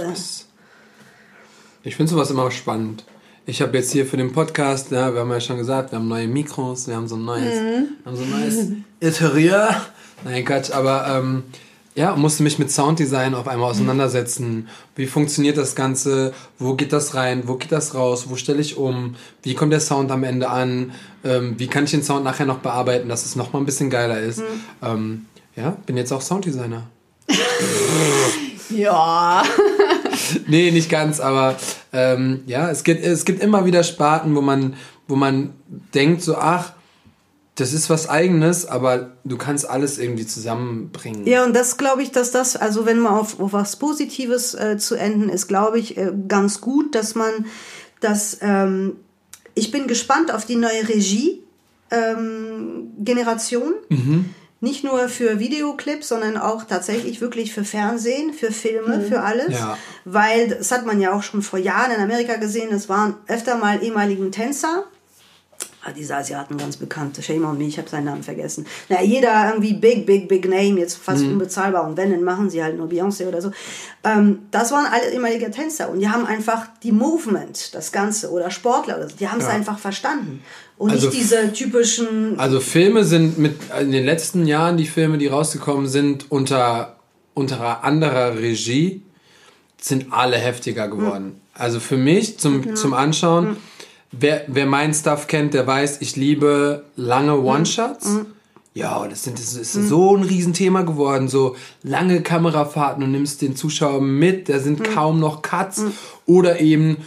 Ich finde sowas immer spannend. Ich habe jetzt hier für den Podcast, ja, wir haben ja schon gesagt, wir haben neue Mikros, wir haben so ein neues, Mhm. haben so ein neues Interieur. Nein, Quatsch, aber ähm, ja, musste mich mit Sounddesign auf einmal auseinandersetzen. Wie funktioniert das Ganze? Wo geht das rein? Wo geht das raus? Wo stelle ich um? Wie kommt der Sound am Ende an? Ähm, wie kann ich den Sound nachher noch bearbeiten, dass es noch mal ein bisschen geiler ist? Ähm, ja, bin jetzt auch Sounddesigner. (laughs) Ja. (laughs) (laughs) Nee, nicht ganz, aber ähm, ja, es gibt, es gibt immer wieder Sparten, wo man, wo man denkt so, ach, das ist was Eigenes, aber du kannst alles irgendwie zusammenbringen. Ja, und das glaube ich, dass das, also wenn man auf, auf was Positives äh, zu enden ist, glaube ich, äh, ganz gut, dass man das, ähm, ich bin gespannt auf die neue Regie-Generation. Nicht nur für Videoclips, sondern auch tatsächlich wirklich für Fernsehen, für Filme, für alles. Ja. Weil, das hat man ja auch schon vor Jahren in Amerika gesehen, es waren öfter mal ehemaligen Tänzer, diese Asiaten ganz bekannte, shame on me, ich habe seinen Namen vergessen. Na, jeder irgendwie big, big, big name, jetzt fast unbezahlbar. Und wenn, dann machen sie halt nur Beyoncé oder so. Ähm, das waren alle ehemalige Tänzer. Und die haben einfach die Movement, das Ganze, oder Sportler, oder so, die haben es Ja. einfach verstanden. Und Also nicht diese typischen, Also Filme sind mit in den letzten Jahren die Filme, die rausgekommen sind unter unter anderer Regie sind alle heftiger geworden. Also für mich zum, zum Anschauen, wer, wer mein Stuff kennt, der weiß, ich liebe lange One-Shots. Ja, das, sind, das ist so ein Riesenthema geworden. So lange Kamerafahrten und nimmst den Zuschauer mit, da sind kaum noch Cuts. Oder eben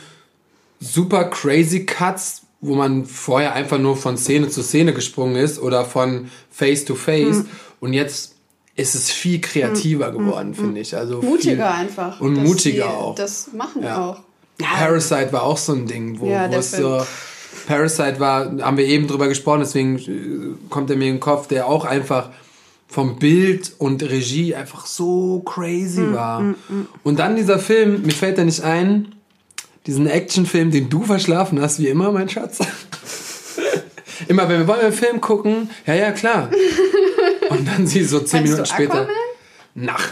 super crazy Cuts, wo man vorher einfach nur von Szene zu Szene gesprungen ist oder von Face to Face. Und jetzt ist es viel kreativer geworden, finde ich. Also Mutiger viel, einfach. Und mutiger auch. Das machen Ja. auch. Parasite war auch so ein Ding, wo, Ja, wo es Film. so. Parasite war, haben wir eben drüber gesprochen, deswegen äh, kommt er mir in den Kopf, der auch einfach vom Bild und Regie einfach so crazy Mm, war. Und dann dieser Film, mir fällt da nicht ein, diesen Actionfilm, den du verschlafen hast, wie immer, mein Schatz. (laughs) immer, wenn wir wollen einen Film gucken, ja, ja, klar. (laughs) Und dann sie so zehn Minuten später. Aquaman? Nach,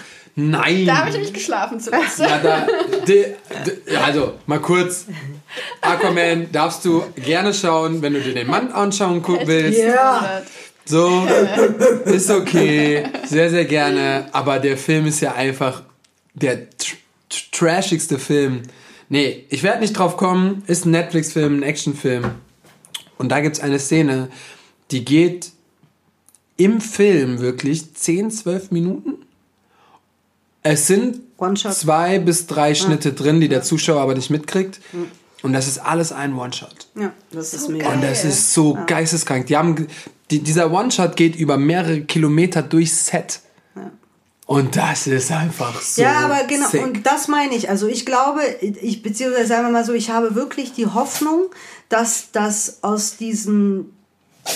nein. Da habe ich nämlich geschlafen zuletzt. Ja, da, de, de, also, mal kurz. Aquaman darfst du gerne schauen, wenn du dir den Mann anschauen gucken willst. Ja. So, ist okay. Sehr, sehr gerne. Aber der Film ist ja einfach der tr tr trashigste Film. Nee, ich werde nicht drauf kommen. Ist ein Netflix-Film, ein Actionfilm. Und da gibt's eine Szene, die geht im Film wirklich 10, 12 Minuten. Es sind zwei bis drei Schnitte drin, die der Zuschauer aber nicht mitkriegt. Und das ist alles ein One-Shot. Ja, das ist So mega. Und das ist so geisteskrank. Die haben, die, dieser One-Shot geht über mehrere Kilometer durchs Set. Und das ist einfach so. Ja, aber genau, sick. und das meine ich. Also ich glaube, ich beziehungsweise sagen wir mal so, ich habe wirklich die Hoffnung, dass das aus diesen,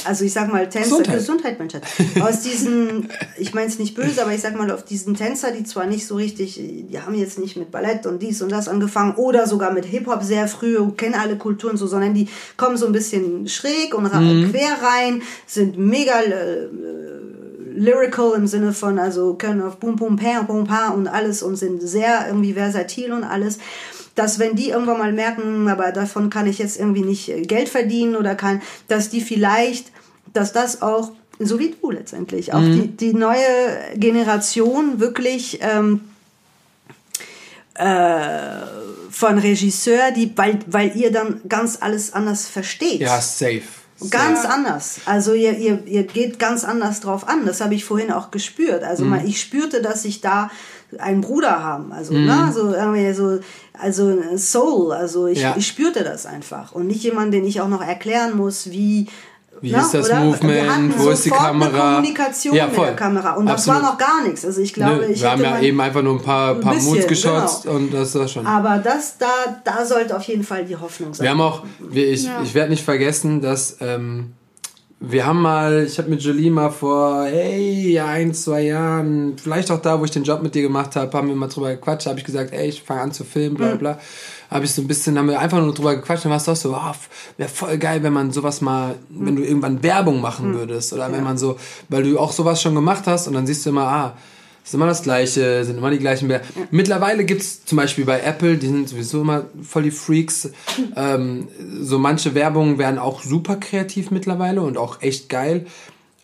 also ich sag mal Tänzer, Gesundheit. Gesundheit, Mensch, aus diesen, ich meine es nicht böse, aber ich sag mal auf diesen Tänzer, die zwar nicht so richtig, die haben jetzt nicht mit Ballett und dies und das angefangen oder sogar mit Hip-Hop sehr früh, kennen alle Kulturen so, sondern die kommen so ein bisschen schräg und Mhm. quer rein, sind mega äh, lyrical im Sinne von, also können auf Bum Bum Pam Bum Pa und alles und sind sehr irgendwie versatil und alles. Dass wenn die irgendwann mal merken, aber davon kann ich jetzt irgendwie nicht äh, Geld verdienen oder kann, dass die vielleicht, dass das auch, so wie du letztendlich, auch die, die neue Generation wirklich ähm, äh, von Regisseur, die, weil, weil ihr dann ganz alles anders versteht. ja, safe. Ganz Ja. anders. Also ihr, ihr, ihr geht ganz anders drauf an. Das habe ich vorhin auch gespürt. Also mal, ich spürte, dass ich da einen Bruder haben. Also, ne, so irgendwie so, also Soul. Also ich, Ja. ich spürte das einfach. Und nicht jemand, den ich auch noch erklären muss, wie. Wie ne, ist das oder? Movement? Wo ist die Kamera? Kommunikation Ja, mit voll. der Kamera. Und das Absolut. war noch gar nichts. Also ich glaube, Nö, ich wir haben ja eben einfach nur ein paar, paar bisschen, Moods geschotzt genau. und das war schon. Aber das, da, da sollte auf jeden Fall die Hoffnung sein. Wir haben auch, wir, ich, Ja. ich werde nicht vergessen, dass ähm, wir haben mal, ich habe mit Jolie mal vor, hey, ein, zwei Jahren, vielleicht auch da, wo ich den Job mit dir gemacht habe, haben wir mal drüber gequatscht, habe ich gesagt, ey, ich fange an zu filmen, bla bla. Habe ich so ein bisschen, haben wir einfach nur drüber gequatscht, dann warst auch so, oh, wäre voll geil, wenn man sowas mal, wenn du irgendwann Werbung machen würdest oder wenn man so, weil du auch sowas schon gemacht hast und dann siehst du immer, ah, ist immer das Gleiche, sind immer die gleichen Bilder. Mittlerweile gibt's zum Beispiel bei Apple, die sind sowieso immer voll die Freaks. Ähm, so manche Werbungen werden auch super kreativ mittlerweile und auch echt geil.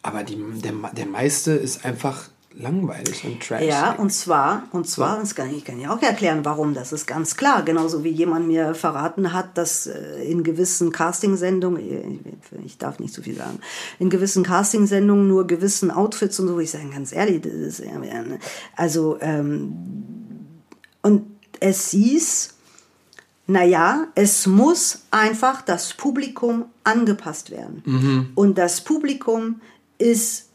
Aber die, der, der meiste ist einfach langweilig und trash. Ja, und zwar, und zwar, das kann ich, kann ja auch erklären, warum, das ist ganz klar. Genauso wie jemand mir verraten hat, dass äh, in gewissen Castingsendungen, äh, ich darf nicht zu viel sagen, in gewissen Castingsendungen nur gewissen Outfits und so, ich sage, ganz ehrlich, das ist, ne. also, ähm, und es hieß, naja, es muss einfach das Publikum angepasst werden. Und das Publikum ist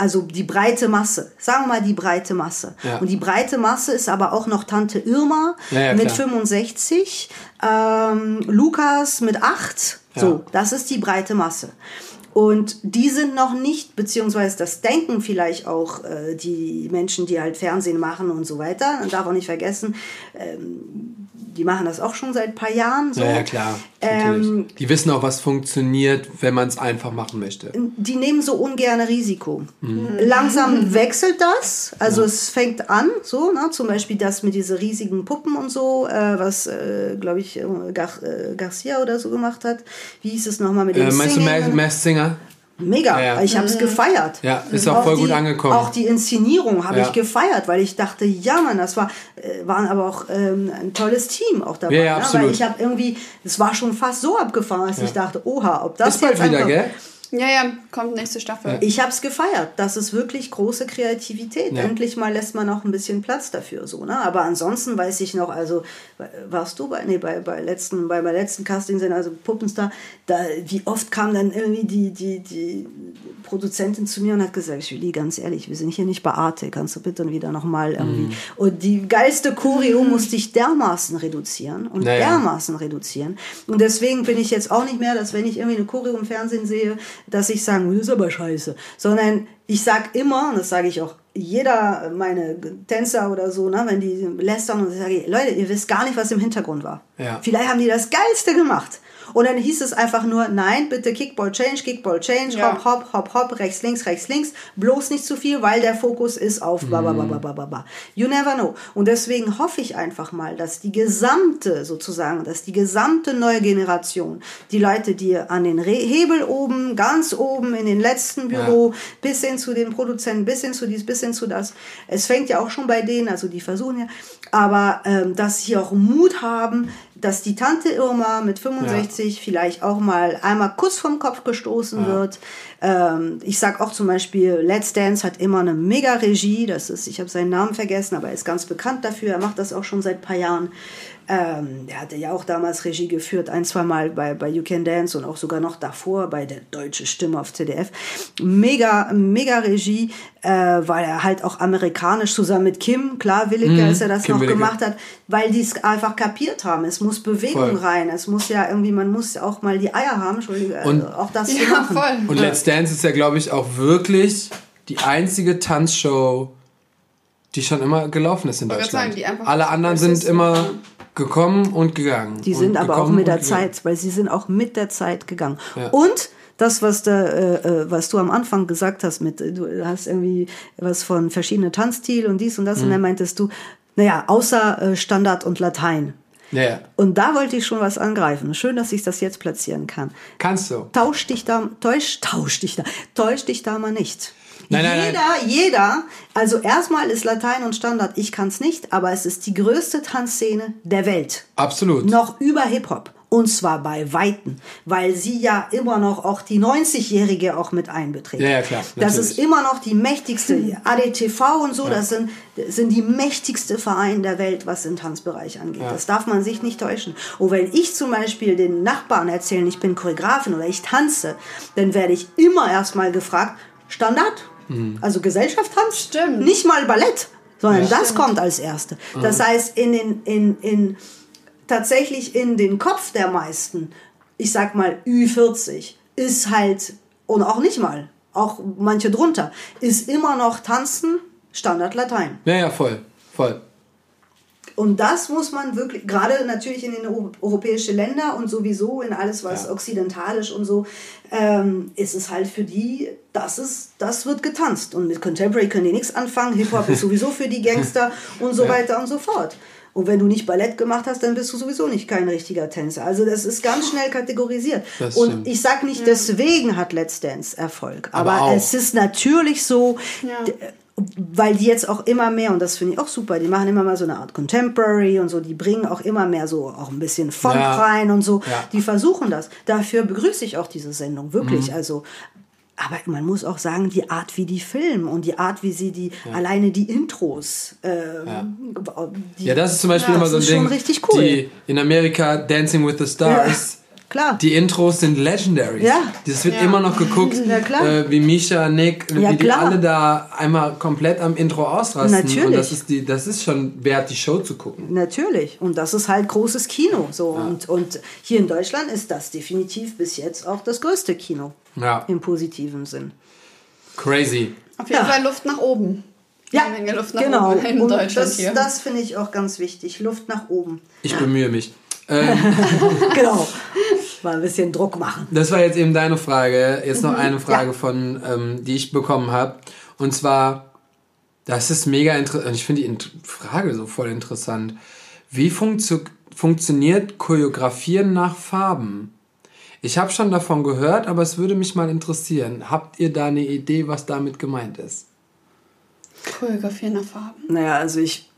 also die breite Masse, sagen wir mal die breite Masse. Ja. Und die breite Masse ist aber auch noch Tante Irma Ja, ja, mit klar. 65, ähm, Lukas mit 8. Ja. So, das ist die breite Masse. Und die sind noch nicht, beziehungsweise das denken vielleicht auch äh, die Menschen, die halt Fernsehen machen und so weiter. Man darf auch nicht vergessen, ähm, die machen das auch schon seit ein paar Jahren. So. Ja, ja, klar. Ähm, natürlich. die wissen auch, was funktioniert, wenn man es einfach machen möchte. die nehmen so ungern Risiko. Mhm. Langsam wechselt das. Also es fängt an, so, ne, zum Beispiel das mit diese riesigen Puppen und so, äh, was, äh, glaube ich, äh, Gar äh, Garcia oder so gemacht hat. Wie hieß es nochmal mit dem Äh, meinst du? Mass, Mass Singer? mega. Ja, ja. Ich habe es mhm. gefeiert. Ja, ist auch, auch voll die, gut angekommen. Auch die Inszenierung habe ja. ich gefeiert, weil ich dachte, ja, man, das war, äh, waren aber auch ähm, ein tolles Team auch dabei. Ja, ja, absolut. Weil ich habe irgendwie, es war schon fast so abgefahren, dass ich dachte, oha, ob das ist bald wieder, gell? Ja, ja, kommt nächste Staffel. Ich habe es gefeiert. Das ist wirklich große Kreativität. Ja. Endlich mal lässt man auch ein bisschen Platz dafür. So, ne? Aber ansonsten weiß ich noch, also warst du bei, nee, bei, bei, letzten, bei meinem letzten Casting, also Puppenstar, da, wie oft kam dann irgendwie die, die, die Produzentin zu mir und hat gesagt, Julie, ganz ehrlich, wir sind hier nicht bei Arte, kannst du bitte wieder nochmal irgendwie. Mm. Und die geilste Choreo musste ich dermaßen reduzieren und naja. dermaßen reduzieren. Und deswegen bin ich jetzt auch nicht mehr, dass wenn ich irgendwie eine Choreo im Fernsehen sehe, dass ich sage, das ist aber scheiße. Sondern ich sage immer, und das sage ich auch jeder, meine Tänzer oder so, ne, wenn die lästern und ich sage, Leute, ihr wisst gar nicht, was im Hintergrund war. Ja. Vielleicht haben die das Geilste gemacht. Und dann hieß es einfach nur, nein, bitte Kickball Change, Kickball Change, ja. hopp, hopp, hopp, hopp, rechts, links, rechts, links. Bloß nicht zu viel, weil der Fokus ist auf mm. ba, You never know. Und deswegen hoffe ich einfach mal, dass die gesamte, sozusagen, dass die gesamte neue Generation, die Leute, die an den Re Hebel oben, ganz oben in den letzten Büro, ja. bis hin zu den Produzenten, bis hin zu dies, bis hin zu das. Es fängt ja auch schon bei denen, also die versuchen ja, aber ähm, dass sie auch Mut haben, dass die Tante Irma mit 65 ja. vielleicht auch mal einmal kurz vom Kopf gestoßen ja. wird. Ähm, ich sag auch zum Beispiel, Let's Dance hat immer eine mega Regie. Das ist, ich habe seinen Namen vergessen, aber er ist ganz bekannt dafür. Er macht das auch schon seit ein paar Jahren. Ähm, der hatte ja auch damals Regie geführt, ein, zwei Mal bei, bei You Can Dance und auch sogar noch davor bei der Deutsche Stimme auf ZDF. Mega, mega Regie, äh, weil er halt auch amerikanisch zusammen mit Kim, klar, Williger, mhm, als er das Kim noch Williger. gemacht hat, weil die es einfach kapiert haben. Es muss Bewegung voll. rein, es muss ja irgendwie, man muss auch mal die Eier haben, Entschuldige, und, also auch das ja, zu machen. Voll. Und Let's Dance ist ja, glaube ich, auch wirklich die einzige Tanzshow, die schon immer gelaufen ist in Deutschland. Sagen, Alle anderen sind immer gekommen und gegangen. Die sind aber auch mit der Zeit, weil sie sind auch mit der Zeit gegangen. Ja. Und das, was, da, äh, äh, was du am Anfang gesagt hast, mit du hast irgendwie was von verschiedenen Tanzstil und dies und das, mhm. und dann meintest du, naja, außer äh, Standard und Latein. Ja. Und da wollte ich schon was angreifen. Schön, dass ich das jetzt platzieren kann. Kannst du. Tausch dich da, täusch, tausch dich da, täusch dich da mal nicht. Nein, nein, jeder, nein. jeder, also erstmal ist Latein und Standard, ich kann es nicht, aber es ist die größte Tanzszene der Welt. Absolut. Noch über Hip-Hop. Und zwar bei Weitem, weil sie ja immer noch auch die 90-Jährige auch mit einbeträgt. Ja, ja, klar. Natürlich. Das ist immer noch die mächtigste, ADTV und so, ja. das sind, sind die mächtigste Verein der Welt, was den Tanzbereich angeht. Ja. Das darf man sich nicht täuschen. Und wenn ich zum Beispiel den Nachbarn erzähle, ich bin Choreografin oder ich tanze, dann werde ich immer erstmal gefragt, Standard, Mhm. Also Gesellschaftstanz, Stimmt. nicht mal Ballett, sondern ja. das Stimmt. kommt als erste. Das mhm. heißt, in den, in, in, tatsächlich in den Kopf der meisten, ich sag mal Ü40, ist halt, und auch nicht mal, auch manche drunter, ist immer noch Tanzen Standard Latein. Ja, ja, voll, voll. Und das muss man wirklich, gerade natürlich in den europäischen Ländern und sowieso in alles, was ja. okzidentalisch und so, ähm, ist es halt für die, das, ist, das wird getanzt. Und mit Contemporary können die nichts anfangen, Hip-Hop ist sowieso für die Gangster (laughs) und so ja. weiter und so fort. Und wenn du nicht Ballett gemacht hast, dann bist du sowieso nicht kein richtiger Tänzer. Also das ist ganz schnell kategorisiert. Das und stimmt. ich sag nicht, deswegen hat Let's Dance Erfolg. Aber, aber es ist natürlich so, ja weil die jetzt auch immer mehr, und das finde ich auch super, die machen immer mal so eine Art Contemporary und so, die bringen auch immer mehr so auch ein bisschen Funk ja. rein und so. Ja. Die versuchen das. Dafür begrüße ich auch diese Sendung, wirklich. Mhm. Also, aber man muss auch sagen, die Art, wie die filmen und die Art, wie sie die, ja. alleine die Intros. Äh, ja. Die, ja. das ist zum Beispiel immer so ein Ding. richtig cool. Die in Amerika Dancing with the Stars (laughs) Klar. Die Intros sind legendary. Ja. Das wird ja. immer noch geguckt, ja, klar. Äh, wie Misha, Nick, ja, wie die alle da einmal komplett am Intro ausrasten. Natürlich. Und das ist, die, das ist schon wert, die Show zu gucken. Natürlich. Und das ist halt großes Kino. So. Ja. Und, und hier in Deutschland ist das definitiv bis jetzt auch das größte Kino. Ja. Im positiven Sinn. Crazy. Auf jeden Fall Luft nach oben. Ja, Eine Menge Luft nach genau. oben in und Deutschland das, hier. Das finde ich auch ganz wichtig. Luft nach oben. Ich bemühe mich. (laughs) Ähm, genau. Mal ein bisschen Druck machen. Das war jetzt eben deine Frage. Jetzt noch mhm. eine Frage ja. von, ähm, die ich bekommen habe. Und zwar, das ist mega interessant. Ich finde die Frage so voll interessant. Wie funktio funktioniert Choreografieren nach Farben? Ich habe schon davon gehört, aber es würde mich mal interessieren. Habt ihr da eine Idee, was damit gemeint ist? Choreografie nach Farben. Naja, also ich.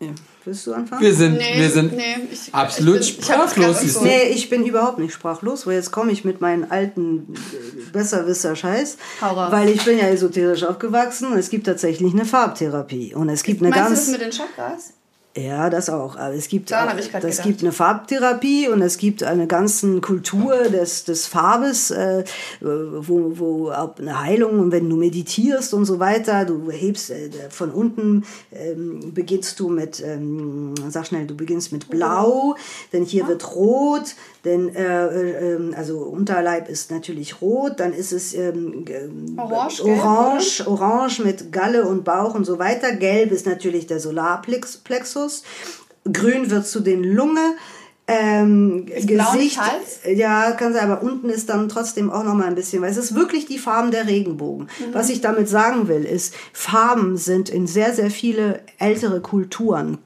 Ja. Willst du anfangen? Wir sind, nee, wir sind nee, ich, absolut ich bin, sprachlos. Ich nee, ich bin überhaupt nicht sprachlos, weil jetzt komme ich mit meinen alten äh, Besserwisser-Scheiß. Weil ich bin ja esoterisch aufgewachsen und es gibt tatsächlich eine Farbtherapie. Und es gibt eine Meinst ganz. Du das mit den Chakras? Ja, das auch. Aber es gibt, auch, es gibt eine Farbtherapie und es gibt eine ganze Kultur des, des Farbes, äh, wo, wo auch eine Heilung und wenn du meditierst und so weiter, du hebst äh, von unten, ähm, beginnst du mit, ähm, sag schnell, du beginnst mit Blau, denn hier ja. wird Rot, denn äh, äh, also Unterleib ist natürlich rot, dann ist es ähm, orange, orange, gelb, orange mit Galle und Bauch und so weiter. Gelb ist natürlich der Solarplexus. Grün wird zu den Lunge. Ähm, ist Gesicht, ja, kann sein, aber unten ist dann trotzdem auch noch mal ein bisschen, weil es ist wirklich die Farben der Regenbogen. Mhm. Was ich damit sagen will, ist, Farben sind in sehr, sehr viele ältere Kulturen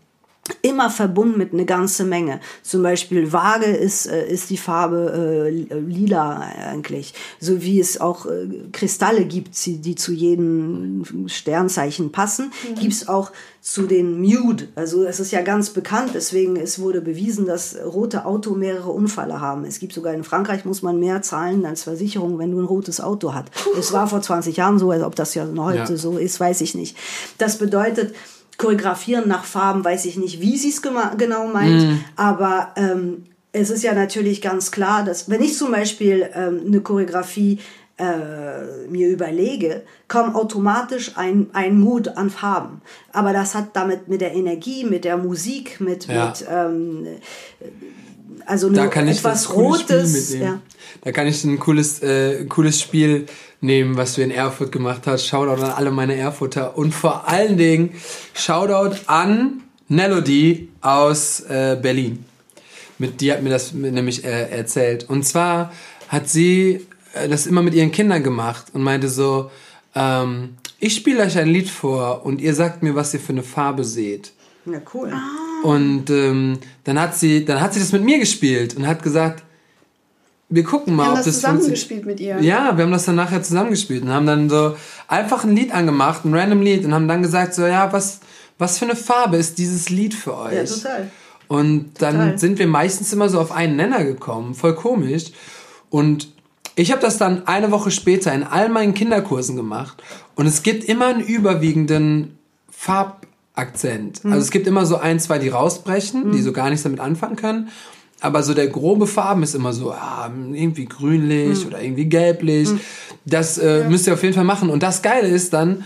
immer verbunden mit eine ganze Menge. Zum Beispiel Waage ist, äh, ist die Farbe äh, lila eigentlich. So wie es auch äh, Kristalle gibt, die zu jedem Sternzeichen passen, mhm. gibt es auch zu den Mute. Also es ist ja ganz bekannt, deswegen es wurde bewiesen, dass rote Auto mehrere Unfälle haben. Es gibt sogar in Frankreich muss man mehr zahlen als Versicherung, wenn du ein rotes Auto hast. Es war vor 20 Jahren so, ob das ja heute ja. so ist, weiß ich nicht. Das bedeutet, choreografieren nach Farben, weiß ich nicht, wie sie es genau meint, mm. aber ähm, es ist ja natürlich ganz klar, dass wenn ich zum Beispiel ähm, eine Choreografie äh, mir überlege, kommt automatisch ein, ein Mut an Farben. Aber das hat damit mit der Energie, mit der Musik, mit, ja. mit ähm, also da kann ich etwas Rotes. Ja. Da kann ich ein cooles, äh, cooles Spiel nehmen, was du in Erfurt gemacht hast. Shoutout an alle meine Erfurter und vor allen Dingen Shoutout an Melody aus äh, Berlin. Mit die hat mir das nämlich äh, erzählt. Und zwar hat sie äh, das immer mit ihren Kindern gemacht und meinte so, ähm, ich spiele euch ein Lied vor und ihr sagt mir, was ihr für eine Farbe seht. Ja, cool. Ah. Und ähm, dann hat sie, dann hat sie das mit mir gespielt und hat gesagt, wir gucken mal, wir haben ob das, das zusammengespielt mit ihr. Ja, wir haben das dann nachher zusammengespielt und haben dann so einfach ein Lied angemacht, ein random Lied und haben dann gesagt so, ja, was, was für eine Farbe ist dieses Lied für euch? Ja, total. Und dann total. sind wir meistens immer so auf einen Nenner gekommen, voll komisch. Und ich habe das dann eine Woche später in all meinen Kinderkursen gemacht und es gibt immer einen überwiegenden Farbakzent. Mhm. Also es gibt immer so ein, zwei, die rausbrechen, mhm. die so gar nichts damit anfangen können aber so der grobe Farben ist immer so, ah, irgendwie grünlich hm. oder irgendwie gelblich. Hm. Das äh, ja. müsst ihr auf jeden Fall machen. Und das Geile ist dann,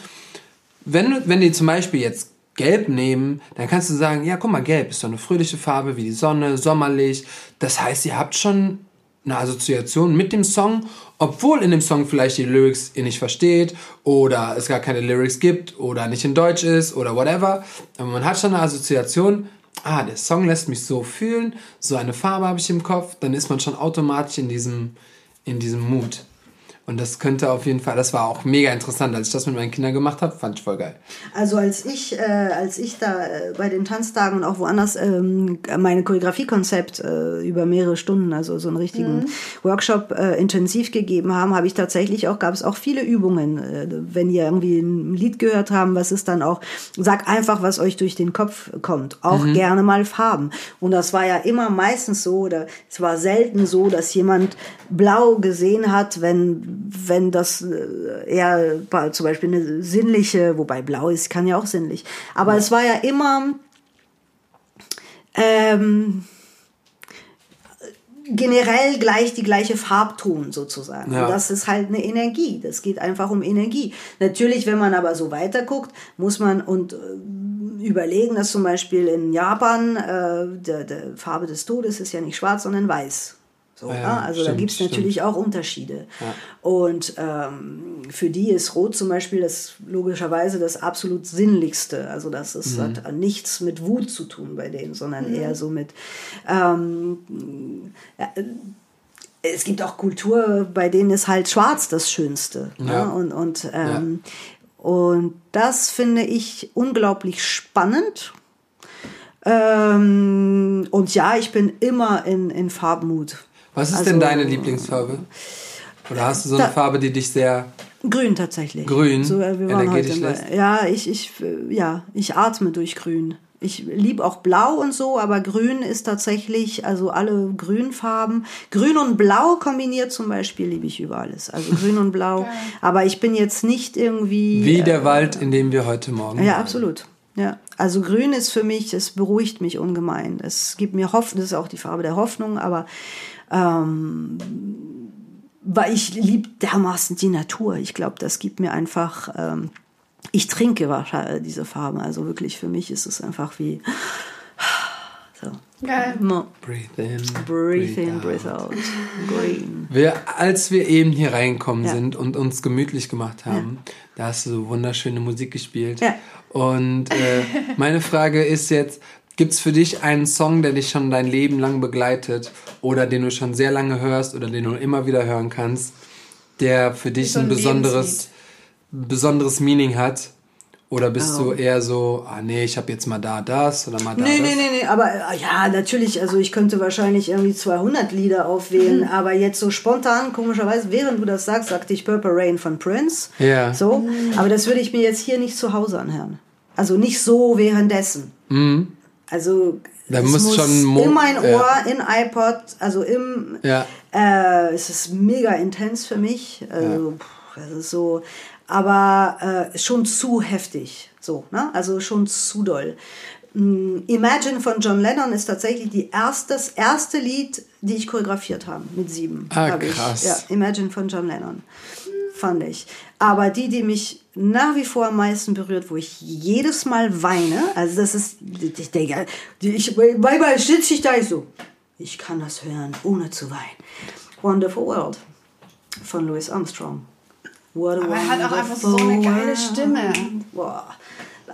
wenn, wenn die zum Beispiel jetzt Gelb nehmen, dann kannst du sagen, ja, guck mal, Gelb ist so eine fröhliche Farbe wie die Sonne, sommerlich. Das heißt, ihr habt schon eine Assoziation mit dem Song, obwohl in dem Song vielleicht die Lyrics ihr nicht versteht oder es gar keine Lyrics gibt oder nicht in Deutsch ist oder whatever. Aber man hat schon eine Assoziation ah, der Song lässt mich so fühlen, so eine Farbe habe ich im Kopf, dann ist man schon automatisch in diesem, in diesem Mut. Und das könnte auf jeden Fall, das war auch mega interessant, als ich das mit meinen Kindern gemacht habe, fand ich voll geil. Also als ich, äh, als ich da äh, bei den Tanztagen und auch woanders ähm, meine Choreografiekonzept äh, über mehrere Stunden, also so einen richtigen mhm. Workshop äh, intensiv gegeben haben, habe ich tatsächlich auch, gab es auch viele Übungen. Äh, wenn ihr irgendwie ein Lied gehört haben, was ist dann auch, sag einfach, was euch durch den Kopf kommt. Auch mhm. gerne mal Farben. Und das war ja immer meistens so, oder es war selten so, dass jemand blau gesehen hat, wenn wenn das äh, eher zum Beispiel eine sinnliche, wobei blau ist, kann ja auch sinnlich, aber ja. es war ja immer ähm, generell gleich die gleiche Farbton sozusagen. Ja. Und das ist halt eine Energie. Das geht einfach um Energie. Natürlich, wenn man aber so weiter guckt, muss man und äh, überlegen, dass zum Beispiel in Japan äh, der, der Farbe des Todes ist ja nicht schwarz, sondern weiß. So, ja, ja. Also stimmt, da gibt es natürlich auch Unterschiede. Ja. Und ähm, für die ist Rot zum Beispiel das logischerweise das absolut Sinnlichste. Also das ist, mhm. hat nichts mit Wut zu tun bei denen, sondern mhm. eher so mit ähm, es gibt auch Kultur, bei denen ist halt Schwarz das Schönste. Ja. Ne? Und, und, ähm, und das finde ich unglaublich spannend. Ähm, und ja, ich bin immer in, in Farbmut. Was ist Also- denn deine Lieblingsfarbe? Oder hast du so eine Da- Farbe, die dich sehr. Grün tatsächlich. Grün? So, äh, wir waren heute Energetisch lässt? ja, ich, ich, äh, ja, ich atme durch Grün. Ich liebe auch Blau und so, aber Grün ist tatsächlich, also alle Grünfarben. Grün und Blau kombiniert zum Beispiel liebe ich über alles. Also (laughs) Grün und Blau. aber ich bin jetzt nicht irgendwie. Wie äh, der Wald, in dem wir heute Morgen. Ja, waren. absolut. Ja, also Grün ist für mich, es beruhigt mich ungemein. Es gibt mir Hoffnung, das ist auch die Farbe der Hoffnung, aber ähm, weil ich liebe dermaßen die Natur. Ich glaube, das gibt mir einfach, ähm, ich trinke wahrscheinlich diese Farben. Also wirklich für mich ist es einfach wie so. Geil. No. Breathe in. Breathe in, out. breathe out. Green. Wir, als wir eben hier reingekommen Ja. sind und uns gemütlich gemacht haben, da hast du so wunderschöne Musik gespielt. Ja. Und äh, meine Frage ist jetzt, gibt es für dich einen Song, der dich schon dein Leben lang begleitet oder den du schon sehr lange hörst oder den du immer wieder hören kannst, der für dich so ein ein besonderes, besonderes Meaning hat? Oder bist Oh. du eher so, ah nee, ich habe jetzt mal da das oder mal da Nee, das? nee, nee, nee, aber äh, ja, natürlich, also ich könnte wahrscheinlich irgendwie 200 Lieder aufwählen, aber jetzt so spontan, komischerweise, während du das sagst, sagte ich Purple Rain von Prince. Ja. So, aber das würde ich mir jetzt hier nicht zu Hause anhören. Also nicht so währenddessen. Also Da es muss schon Mo- in mein Ohr, ja. in iPod, also im Ja. äh, es ist mega intens für mich. Also, pff, das ist so, aber äh, schon zu heftig. So, ne? Also schon zu doll. Mm, Imagine von John Lennon ist tatsächlich die erste, das erste Lied, die ich choreografiert habe mit sieben. Ah, hab ich. krass. Ja, Imagine von John Lennon. Fand ich. Aber die, die mich nach wie vor am meisten berührt, wo ich jedes Mal weine, also das ist, ich denke, ich, manchmal sitze ich da ich so, ich kann das hören, ohne zu weinen. Wonderful World von Louis Armstrong. What a Aber er hat auch einfach so wonderful eine geile world. Stimme. Boah.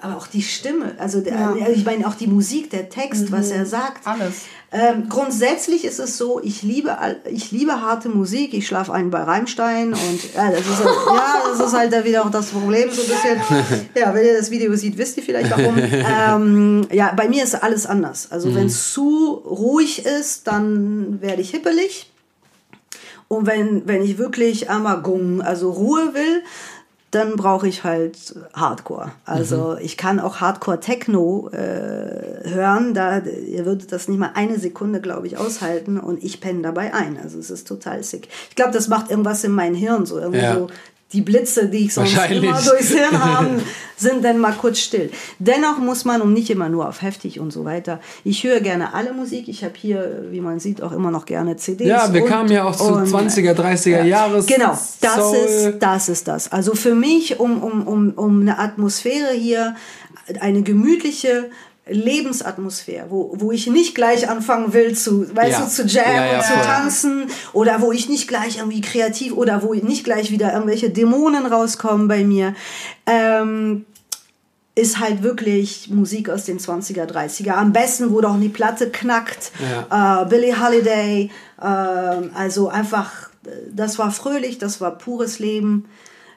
Aber auch die Stimme, also der, Ja. ich meine auch die Musik, der Text, was er sagt. Alles. Ähm, grundsätzlich ist es so, ich liebe, all- ich liebe harte Musik. Ich schlafe ein bei Rammstein und ja, das ist, halt, ja, das ist halt da wieder auch das Problem so ein bisschen. (laughs) Ja, wenn ihr das Video seht, wisst ihr vielleicht warum. (laughs) ähm, ja, bei mir ist alles anders. Also wenn es zu ruhig ist, dann werde ich hippelig. Und wenn, wenn ich wirklich einmal gung, also Ruhe will, dann brauche ich halt Hardcore. Also ich kann auch Hardcore-Techno äh, hören, da ihr würdet das nicht mal eine Sekunde, glaube ich, aushalten und ich penne dabei ein. Also es ist total sick. Ich glaube, das macht irgendwas in meinem Hirn so, irgendwie Ja. Die Blitze, die ich sonst immer durchs Hirn (laughs) haben, sind dann mal kurz still. Dennoch muss man, und nicht immer nur auf heftig und so weiter, ich höre gerne alle Musik. Ich habe hier, wie man sieht, auch immer noch gerne CDs. Ja, wir und- kamen ja auch zu und- 20er, 30er Jahres. Genau, das Soul. ist, das ist das. Also für mich, um, um, um, um eine Atmosphäre hier, eine gemütliche Lebensatmosphäre, wo, wo ich nicht gleich anfangen will zu, weißt Ja. du, zu jammen Ja, ja, zu tanzen oder wo ich nicht gleich irgendwie kreativ oder wo nicht gleich wieder irgendwelche Dämonen rauskommen bei mir. Ähm, ist halt wirklich Musik aus den 20er, 30er. Am besten, wo doch die Platte knackt. Äh, Billie Holiday. ähm, also einfach, äh, das war fröhlich, das war pures Leben.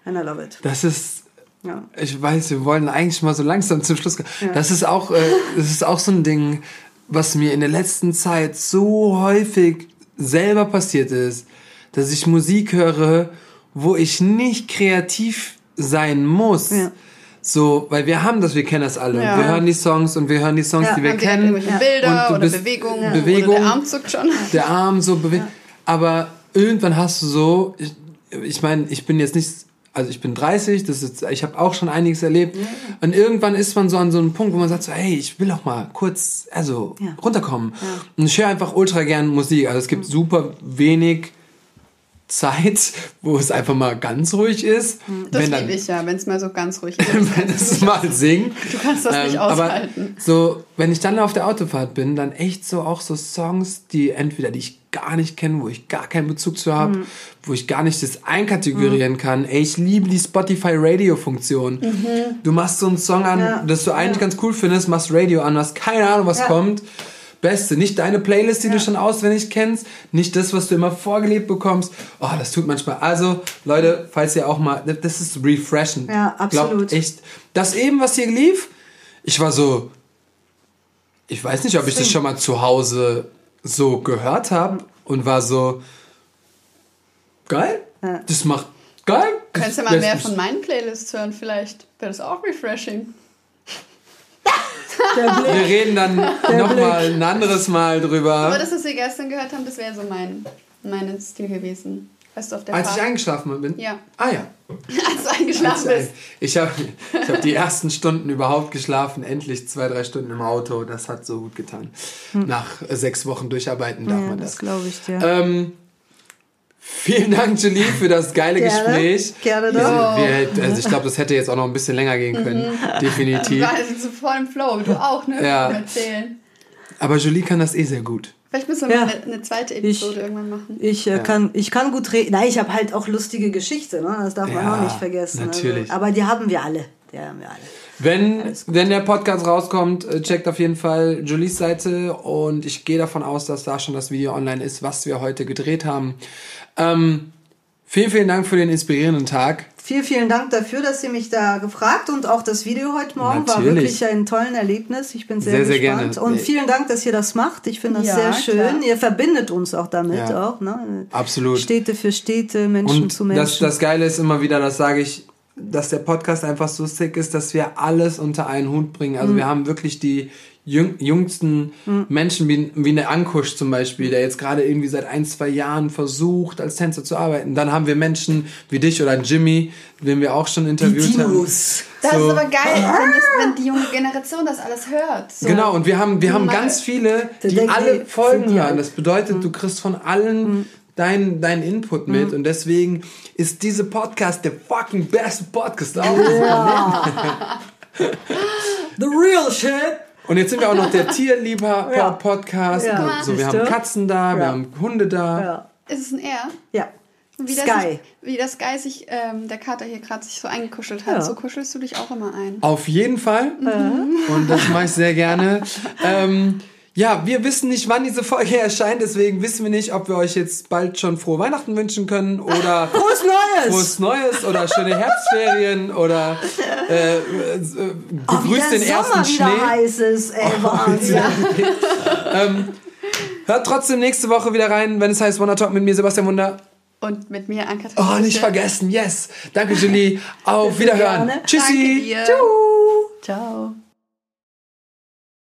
And I love it. Das ist, Ja. ich weiß, wir wollen eigentlich mal so langsam zum Schluss kommen. Das ist auch, äh, das ist auch so ein Ding, was mir in der letzten Zeit so häufig selber passiert ist, dass ich Musik höre, wo ich nicht kreativ sein muss. Ja. So, weil wir haben das, wir kennen das alle. Ja. Wir hören die Songs und wir hören die Songs, Ja. die wir die kennen. irgendwelche Bilder Und oder Bewegungen, Bewegung. der Arm zuckt schon. der Arm so bewegt. Aber irgendwann hast du so, ich, ich meine, ich bin jetzt nicht, also ich bin 30, das ist, ich habe auch schon einiges erlebt. Und irgendwann ist man so an so einem Punkt, wo man sagt so, hey, ich will auch mal kurz, also Ja. runterkommen. Und ich höre einfach ultra gern Musik. Also es gibt super wenig Zeit, wo es einfach mal ganz ruhig ist. Das wenn dann, liebe ich ja, wenn es mal so ganz ruhig ist. (laughs) wenn es mal singt. Du kannst das nicht aushalten. Aber so, wenn ich dann auf der Autofahrt bin, dann echt so auch so Songs, die entweder die ich gar nicht kenne, wo ich gar keinen Bezug zu habe, Mhm. wo ich gar nicht das einkategorieren kann. Ey, ich liebe die Spotify Radio Funktion. Mhm. Du machst so einen Song an, Ja. das du eigentlich ganz cool findest, machst Radio an, hast keine Ahnung, was Ja. kommt. Beste, nicht deine Playlist, die du schon auswendig kennst, nicht das, was du immer vorgelebt bekommst. Oh, das tut manchmal. Also, Leute, falls ihr auch mal, das ist refreshing. Ja, absolut. Glaubt echt. Das eben, was hier lief, ich war so, ich weiß nicht, ob ich das schon mal zu Hause so gehört habe und war so, geil, das macht geil. Könntest du mal mehr von meinen Playlists hören, vielleicht. Wäre das auch refreshing. Wir reden dann nochmal ein anderes Mal Aber drüber. das, was wir gestern gehört haben, das wäre so mein, mein Stil gewesen. Weißt du, auf der Als ich Fahrt. eingeschlafen bin? Ja. Ah ja. (laughs) Als du eingeschlafen Als bist. Ich habe ich hab die ersten Stunden überhaupt geschlafen, endlich zwei, drei Stunden im Auto. Das hat so gut getan. Nach äh, sechs Wochen Durcharbeiten darf Ja, man das das. glaube ich dir. Ähm, vielen Dank, Julie, für das geile Gerne. Gespräch. Gerne doch. wir, also ich glaube, das hätte jetzt auch noch ein bisschen länger gehen können. Definitiv. Wir waren so voll im Flow, du auch, ne? Ja. Erzählen. Aber Julie kann das eh sehr gut. Vielleicht müssen wir Ja. mal eine, eine zweite Episode Ich- irgendwann machen. Ich, äh, Ja. kann, ich kann gut reden. Nein, ich habe halt auch lustige Geschichten, ne? das darf man Ja, auch nicht vergessen. natürlich. Also, aber die haben wir alle. Die haben wir alle. Wenn, wenn der Podcast rauskommt, äh, checkt auf jeden Fall Julies Seite und ich gehe davon aus, dass da schon das Video online ist, was wir heute gedreht haben. Ähm, vielen, vielen Dank für den inspirierenden Tag. Vielen, vielen Dank dafür, dass ihr mich da gefragt und auch das Video heute Morgen war Natürlich. wirklich ein tolles Erlebnis. Ich bin sehr, Sehr, sehr gespannt. gerne. Und vielen Dank, dass ihr das macht. Ich finde das Ja, sehr schön. klar. Ihr verbindet uns auch damit Ja. auch. Ne? Absolut. Städte für Städte, Menschen Und zu Menschen. das, das Geile ist immer wieder, das sage ich, dass der Podcast einfach so sick ist, dass wir alles unter einen Hut bringen. Mhm. Also wir haben wirklich die jüng, jüngsten Menschen, wie, wie eine Ankusch zum Beispiel, der jetzt gerade irgendwie seit ein, zwei Jahren versucht, als Tänzer zu arbeiten. Dann haben wir Menschen wie dich oder Jimmy, den wir auch schon interviewt haben. Dinos. Das So. ist aber geil, wenn, die junge Generation das alles hört. So. Genau, und wir haben, wir haben ganz viele, die alle die, Folgen die hören. alt. Das bedeutet, du kriegst von allen deinen dein Input mit und deswegen ist diese Podcast der fucking beste Podcast auf diesem (laughs) The real shit. Und jetzt sind wir auch noch der Tierliebhaber-Podcast. (laughs) Ja. So, wir haben? Katzen da, wir Ja. haben Hunde da. Ja. Ist es ein R? ja. Wie das Sky. Sich, wie das Sky sich, ähm, der Kater hier gerade sich so eingekuschelt hat. Ja. So kuschelst du dich auch immer ein. Auf jeden Fall. Und das mache ich sehr gerne. (laughs) ähm, ja, wir wissen nicht, wann diese Folge (laughs) erscheint, deswegen wissen wir nicht, ob wir euch jetzt bald schon frohe Weihnachten wünschen können oder (laughs) Frohes Neues! frohes Neues oder schöne Herbstferien oder äh, äh, Oh, begrüßt der den Sommer ersten Schnee. Oh, heiß ist, ey, Wahnsinn. (laughs) ähm, hört trotzdem nächste Woche wieder rein, wenn es heißt Wanna Talk mit mir, Sebastian Wunder. Und mit mir, Anka Oh, nicht vergessen, yes. Danke, Julie. Auf Wiederhören. gerne. Tschüssi. Danke dir. Tschüss. Ciao.